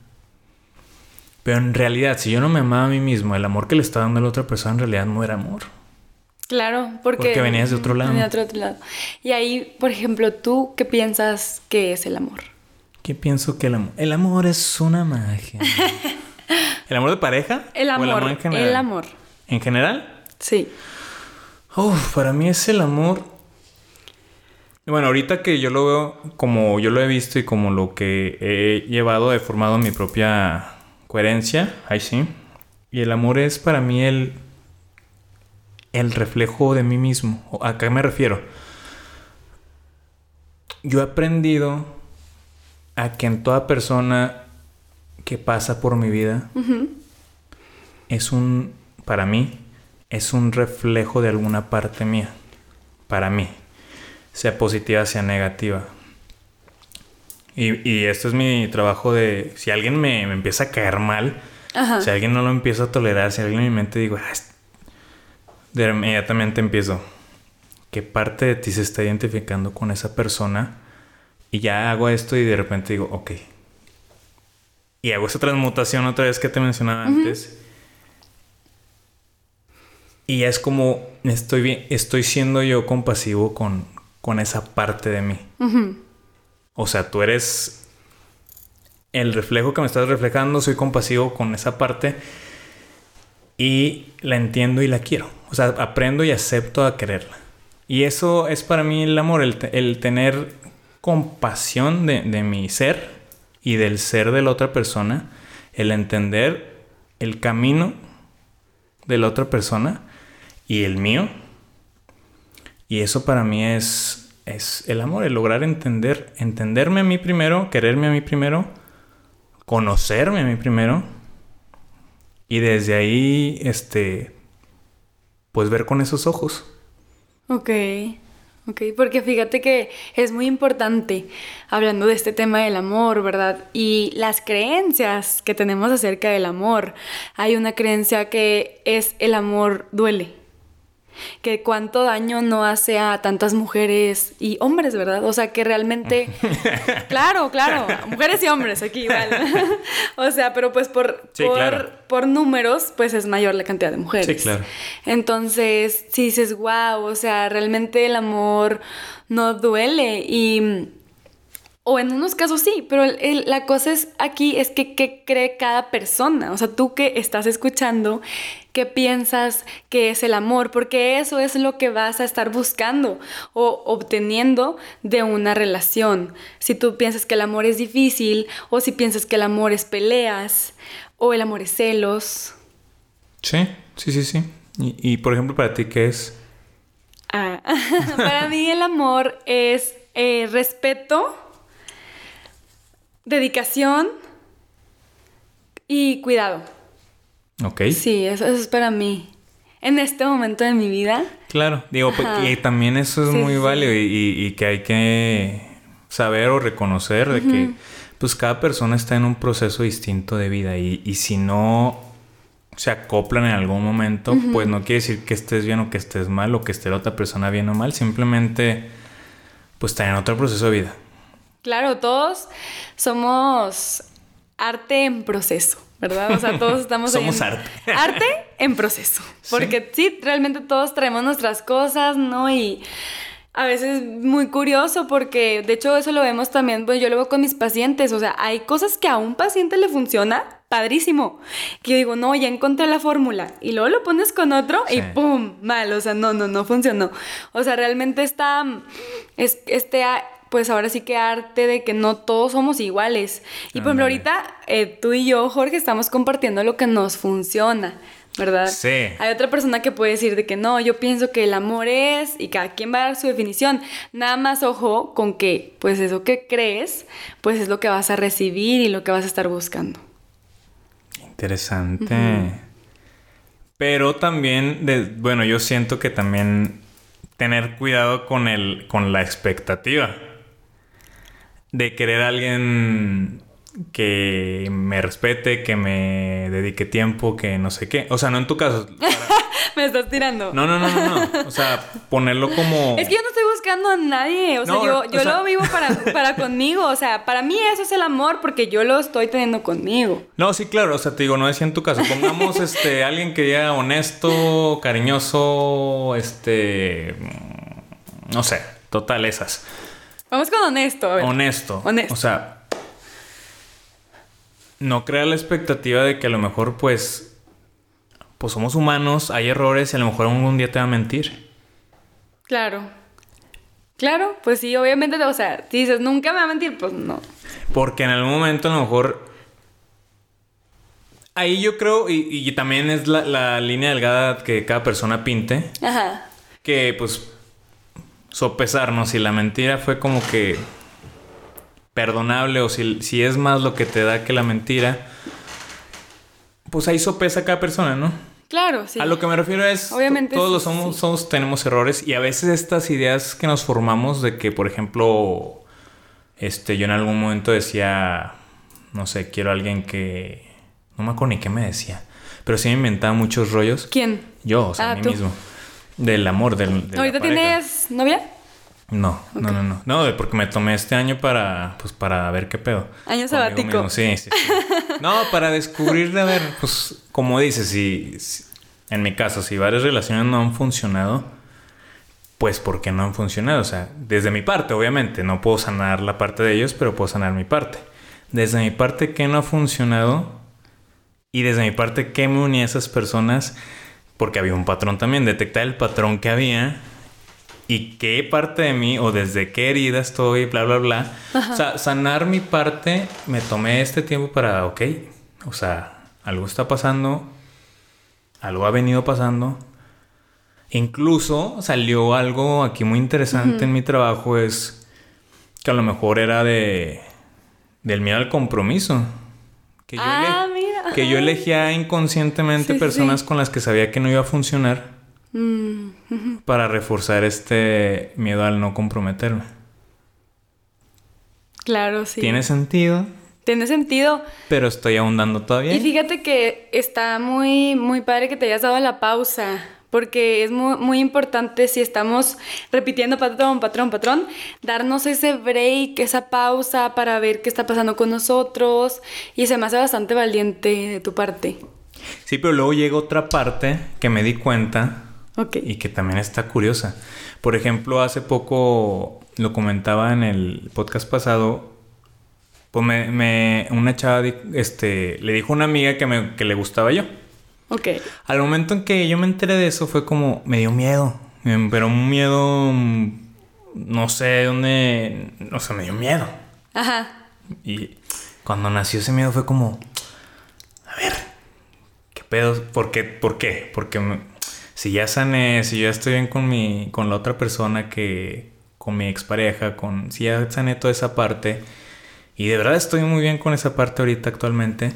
pero en realidad, si yo no me amaba a mí mismo, el amor que le estaba dando a la otra persona en realidad no era amor. Claro, porque... Porque venías de otro lado. De otro, lado. Y ahí, por ejemplo, ¿tú qué piensas que es el amor? ¿Qué pienso que el amor? El amor es una magia. ¿El amor de pareja? El amor. el amor en general? El amor. ¿En general? Sí. Uf, para mí es el amor. Bueno, ahorita que yo lo veo como yo lo he visto y como lo que he llevado, he formado mi propia coherencia, ahí sí. Y el amor es para mí el, el reflejo de mí mismo. ¿A qué me refiero? Yo he aprendido a que en toda persona que pasa por mi vida es un, para mí, es un reflejo de alguna parte mía. Para mí. Sea positiva, sea negativa. Y, esto es mi trabajo de, si alguien me, empieza a caer mal, si alguien no lo empieza a tolerar, si alguien en mi mente digo, ah, de inmediatamente empiezo, ¿qué parte de ti se está identificando con esa persona? Y ya hago esto y de repente digo, ok. Y hago esa transmutación otra vez que te mencionaba antes. Y ya es como estoy, bien, estoy siendo yo compasivo con, con esa parte de mí. O sea, tú eres el reflejo que me estás reflejando, soy compasivo con esa parte y la entiendo y la quiero. O sea, aprendo y acepto a quererla. Y eso es para mí el amor, el, tener compasión de, de, mi ser y del ser de la otra persona, el entender el camino de la otra persona y el mío. Y eso para mí es, es el amor, el lograr entender, entenderme a mí primero, quererme a mí primero, conocerme a mí primero y desde ahí, este, pues ver con esos ojos. Ok, ok, porque fíjate que es muy importante hablando de este tema del amor, ¿verdad? Y las creencias que tenemos acerca del amor. Hay una creencia que es el amor duele que cuánto daño no hace a tantas mujeres y hombres, ¿verdad? O sea, que realmente, claro, claro, mujeres y hombres aquí igual. o sea, pero pues por, por, números, pues es mayor la cantidad de mujeres. Sí, claro. Entonces, si dices, wow, o sea, realmente el amor no duele y... O en unos casos sí, pero la cosa es aquí es que qué cree cada persona. O sea, tú que estás escuchando qué piensas que es el amor, porque eso es lo que vas a estar buscando o obteniendo de una relación. Si tú piensas que el amor es difícil o si piensas que el amor es peleas o el amor es celos. Sí, sí, sí, sí. Y, por ejemplo, para ti, ¿qué es? Ah, para mí el amor es eh, respeto, dedicación y cuidado. Ok. Sí, eso, es para mí. En este momento de mi vida. Claro, digo, porque también eso es muy válido y, que hay que saber o reconocer de que pues cada persona está en un proceso distinto de vida y, si no se acoplan en algún momento, pues no quiere decir que estés bien o que estés mal o que esté la otra persona bien o mal, simplemente pues está en otro proceso de vida. Claro, todos somos arte en proceso. ¿verdad? O sea, todos estamos Somos arte. Arte en proceso. Porque ¿Sí? realmente todos traemos nuestras cosas, ¿no? Y a veces muy curioso porque, de hecho, eso lo vemos también, pues yo lo veo con mis pacientes. O sea, hay cosas que a un paciente le funciona padrísimo. Que yo digo, no, ya encontré la fórmula. Y luego lo pones con otro y ¡pum! Mal. O sea, no, no, no funcionó. O sea, realmente está. Es, este pues ahora sí que arte de que no todos somos iguales. Y por ejemplo, ahorita eh, tú y yo, Jorge, estamos compartiendo lo que nos funciona. ¿verdad? Sí. Hay otra persona que puede decir de que no, yo pienso que el amor es y cada quien va a dar su definición. Nada más ojo con que pues eso que crees, pues es lo que vas a recibir y lo que vas a estar buscando. Interesante. Pero también, de, bueno, yo siento que también tener cuidado con el, con la expectativa de querer a alguien que me respete, que me dedique tiempo, que no sé qué. O sea, no en tu caso. me estás tirando. No, no, no, no, no. O sea, ponerlo como. Es que yo no estoy buscando a nadie. O sea, yo, yo lo vivo para, para conmigo. O sea, para mí eso es el amor porque yo lo estoy teniendo conmigo. No, sí, claro. O sea, te digo, no decía en tu caso. Pongamos este alguien que ya honesto, cariñoso, este. No sé, total, esas. Vamos con honesto. Honesto. Honesto. O sea, no crea la expectativa de que a lo mejor, pues, pues somos humanos, hay errores y a lo mejor algún día te va a mentir. Claro. Claro, pues sí, obviamente, o sea, si dices nunca me va a mentir, pues no. Porque en algún momento a lo mejor. Ahí yo creo, y, y también es la, la línea delgada que cada persona pinte. Ajá. Que pues sopesarnos si la mentira fue como que perdonable o si, si es más lo que te da que la mentira, pues ahí sopesa cada persona, ¿no? Claro, sí. A lo que me refiero es, Obviamente, todos los somos, somos, tenemos errores y a veces estas ideas que nos formamos de que, por ejemplo, este, yo en algún momento decía, no sé, quiero a alguien que, no me acuerdo ni qué me decía, pero sí me inventaba muchos rollos. ¿Quién? Yo, o sea, a mí mismo. Del amor, del... ¿Ahorita tienes novia? No, no, no, no. No, porque me tomé este año para, pues, para ver qué pedo. Año sabático. Sí, sí, No, para descubrir, a ver, pues, como dices, si, en mi caso, si varias relaciones no han funcionado, pues porque no han funcionado. O sea, desde mi parte, obviamente, no puedo sanar la parte de ellos, pero puedo sanar mi parte. desde mi parte, qué no ha funcionado y desde mi parte, qué me unía a esas personas, porque había un patrón también, detectar el patrón que había y qué parte de mí o desde qué herida estoy, bla, bla, bla. O sea, sanar mi parte, me tomé este tiempo para, ok, o sea, algo está pasando, algo ha venido pasando. Incluso salió algo aquí muy interesante en mi trabajo, es que a lo mejor era de del miedo al compromiso. Que yo, Ah. Que yo elegía inconscientemente Sí, personas sí. con las que sabía que no iba a funcionar Mm, para reforzar este miedo al no comprometerme. claro, sí. Tiene sentido, Tiene sentido. pero estoy ahondando todavía. Y fíjate que está muy, muy padre que te hayas dado la pausa, porque es muy, muy importante si estamos repitiendo patrón, patrón, patrón, darnos ese break, esa pausa para ver qué está pasando con nosotros. Y se me hace bastante valiente de tu parte. Sí, pero luego llega otra parte que me di cuenta y que también está curiosa. Por ejemplo, hace poco lo comentaba en el podcast pasado. Pues me, me- una chava di- este, le dijo a una amiga que, me, que le gustaba yo. Ok. Al momento en que yo me enteré de eso fue como, me dio miedo. Pero un miedo, mm, no sé de dónde, o sea, me dio miedo. Ajá. Y cuando nació ese miedo fue como, a ver, ¿qué pedo? ¿Por qué? ¿Por qué? Porque me- si ya sané, si ya estoy bien con mi, con la otra persona que, con mi expareja, con, si ya sané toda esa parte, y de verdad estoy muy bien con esa parte ahorita actualmente,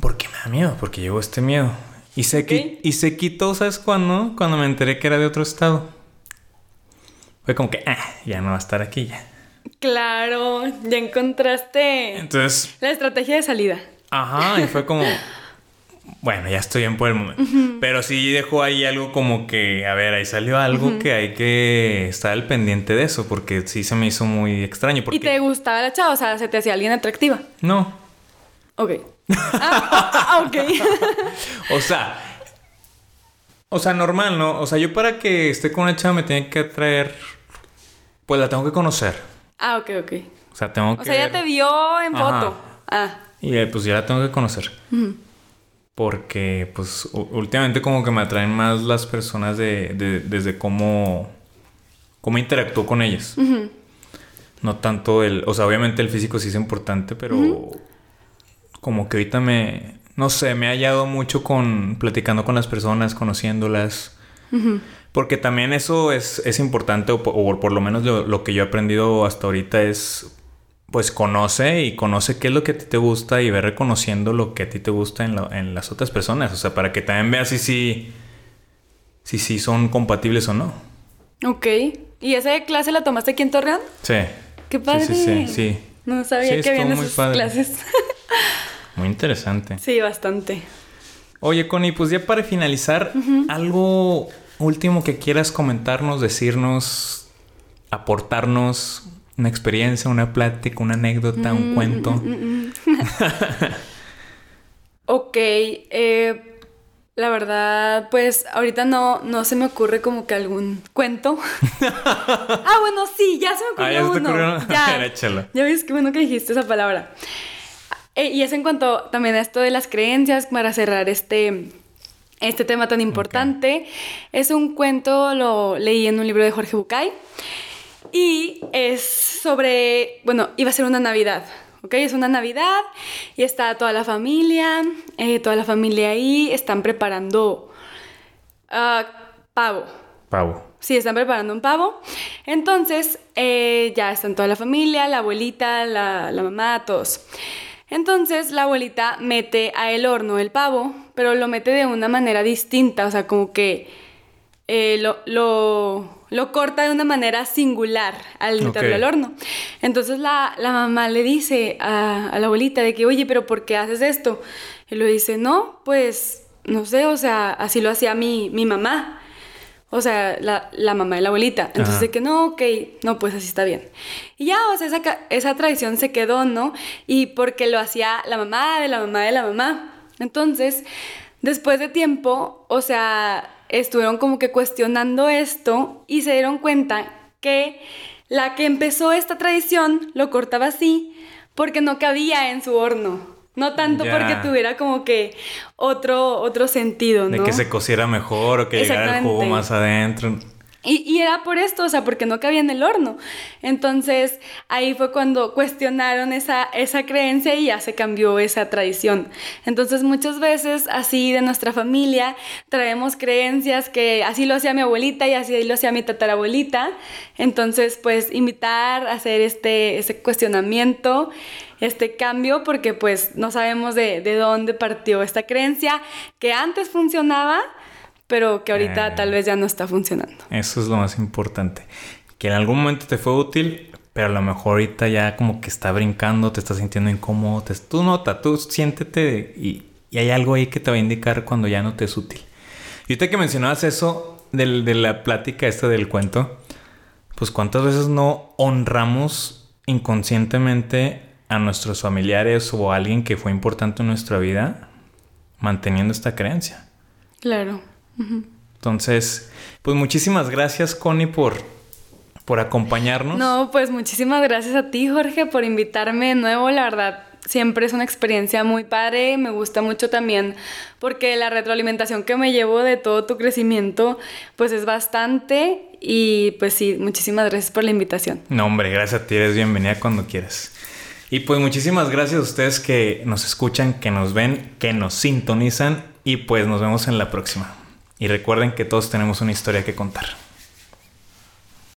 ¿por qué me da miedo? Porque llevo este miedo. Y se, qui- y se quitó, ¿sabes cuándo? Cuando me enteré que era de otro estado. Fue como que, ah, ya no va a estar aquí ya. Claro, ya encontraste Entonces, la estrategia de salida. Ajá, y fue como. Bueno, ya estoy bien por el momento. Pero sí dejó ahí algo como que, a ver, ahí salió algo que hay que estar al pendiente de eso, porque sí se me hizo muy extraño. Porque... ¿Y te gustaba la chava? O sea, ¿se te hacía alguien atractiva? No. Ok. Ah, ok. O sea. O sea, normal, ¿no? O sea, yo para que esté con una chava me tiene que atraer. Pues la tengo que conocer. ah, ok, ok. O sea, tengo que. O sea, ya te vio en Ajá. foto. Ah, Y eh, pues ya la tengo que conocer. Porque pues últimamente como que me atraen más las personas de, de- desde cómo, cómo interactúo con ellas. No tanto el, o sea, obviamente el físico sí es importante, pero como que ahorita me, no sé, me he hallado mucho con platicando con las personas, conociéndolas. Porque también eso es, es importante, o, po- o por lo menos lo, lo que yo he aprendido hasta ahorita es, pues conoce y conoce qué es lo que a ti te gusta y ve reconociendo lo que a ti te gusta en, lo- en las otras personas. O sea, para que también veas si sí si, si son compatibles o no. ok. ¿Y esa clase la tomaste aquí en Torreón? Sí. ¡Qué padre! Sí, sí, sí. sí. No sabía Sí, que habían esas padre. clases. Muy interesante. sí, bastante. Oye, Connie, pues ya para finalizar, algo último que quieras comentarnos, decirnos, aportarnos, una experiencia, una plática, una anécdota, un cuento. Ok, eh, la verdad, pues ahorita no, no se me ocurre como que algún cuento. ah, bueno, sí, ya se me ocurrió Ah, ¿ya te uno. ocurrió? Ya. Ya ves qué bueno que dijiste esa palabra. Eh, y es en cuanto también a esto de las creencias, para cerrar este, este tema tan importante. Es un cuento, lo leí en un libro de Jorge Bucay. Y es sobre, bueno, iba a ser una Navidad, ¿ok? Es una Navidad y está toda la familia, eh, toda la familia ahí, están preparando ah, pavo. Pavo. Sí, están preparando un pavo. Entonces, eh, ya están toda la familia, la abuelita, la, la mamá, todos. Entonces, la abuelita mete a el horno el pavo, pero lo mete de una manera distinta, o sea, como que eh, lo, lo, lo corta de una manera singular al meterlo al horno. Entonces, la, la mamá le dice a, a la abuelita de que, oye, pero ¿por qué haces esto? Y lo dice, no, pues, no sé, o sea, así lo hacía mi, mi mamá. O sea, la, la mamá de la abuelita. Entonces, Ajá. de que no, ok, no, pues así está bien. Y ya, o sea, esa, esa tradición se quedó, ¿no? Y porque lo hacía la mamá de la mamá de la mamá. Entonces, después de tiempo, o sea, estuvieron como que cuestionando esto y se dieron cuenta que la que empezó esta tradición lo cortaba así porque no cabía en su horno. No tanto porque tuviera como que otro, otro sentido, ¿no? De que se cociera mejor o que llegara el jugo más adentro. Y, era por esto, o sea, porque no cabía en el horno. Entonces ahí fue cuando cuestionaron esa, esa creencia y ya se cambió esa tradición. Entonces muchas veces así de nuestra familia traemos creencias que así lo hacía mi abuelita y así lo hacía mi tatarabuelita. Entonces pues invitar hacer este, este cuestionamiento este cambio porque pues no sabemos de, de dónde partió esta creencia que antes funcionaba pero que ahorita eh. tal vez ya no está funcionando. Eso es lo más importante. Que en algún momento te fue útil, pero a lo mejor ahorita ya como que está brincando, te estás sintiendo incómodo. Te, tú nota, tú siéntete y, y, hay algo ahí que te va a indicar cuando ya no te es útil. Y ahorita que mencionabas eso del, de la plática esta del cuento, pues cuántas veces no honramos inconscientemente a nuestros familiares o a alguien que fue importante en nuestra vida manteniendo esta creencia. Claro. Entonces, pues muchísimas gracias, Connie, por, por acompañarnos. No, pues muchísimas gracias a ti, Jorge, por invitarme de nuevo. La verdad, siempre es una experiencia muy padre. Me gusta mucho también porque la retroalimentación que me llevo de todo tu crecimiento, pues es bastante. Y pues sí, muchísimas gracias por la invitación. No, hombre, gracias a ti. Eres bienvenida cuando quieras. Y pues muchísimas gracias a ustedes que nos escuchan, que nos ven, que nos sintonizan. Y pues nos vemos en la próxima. Y recuerden que todos tenemos una historia que contar.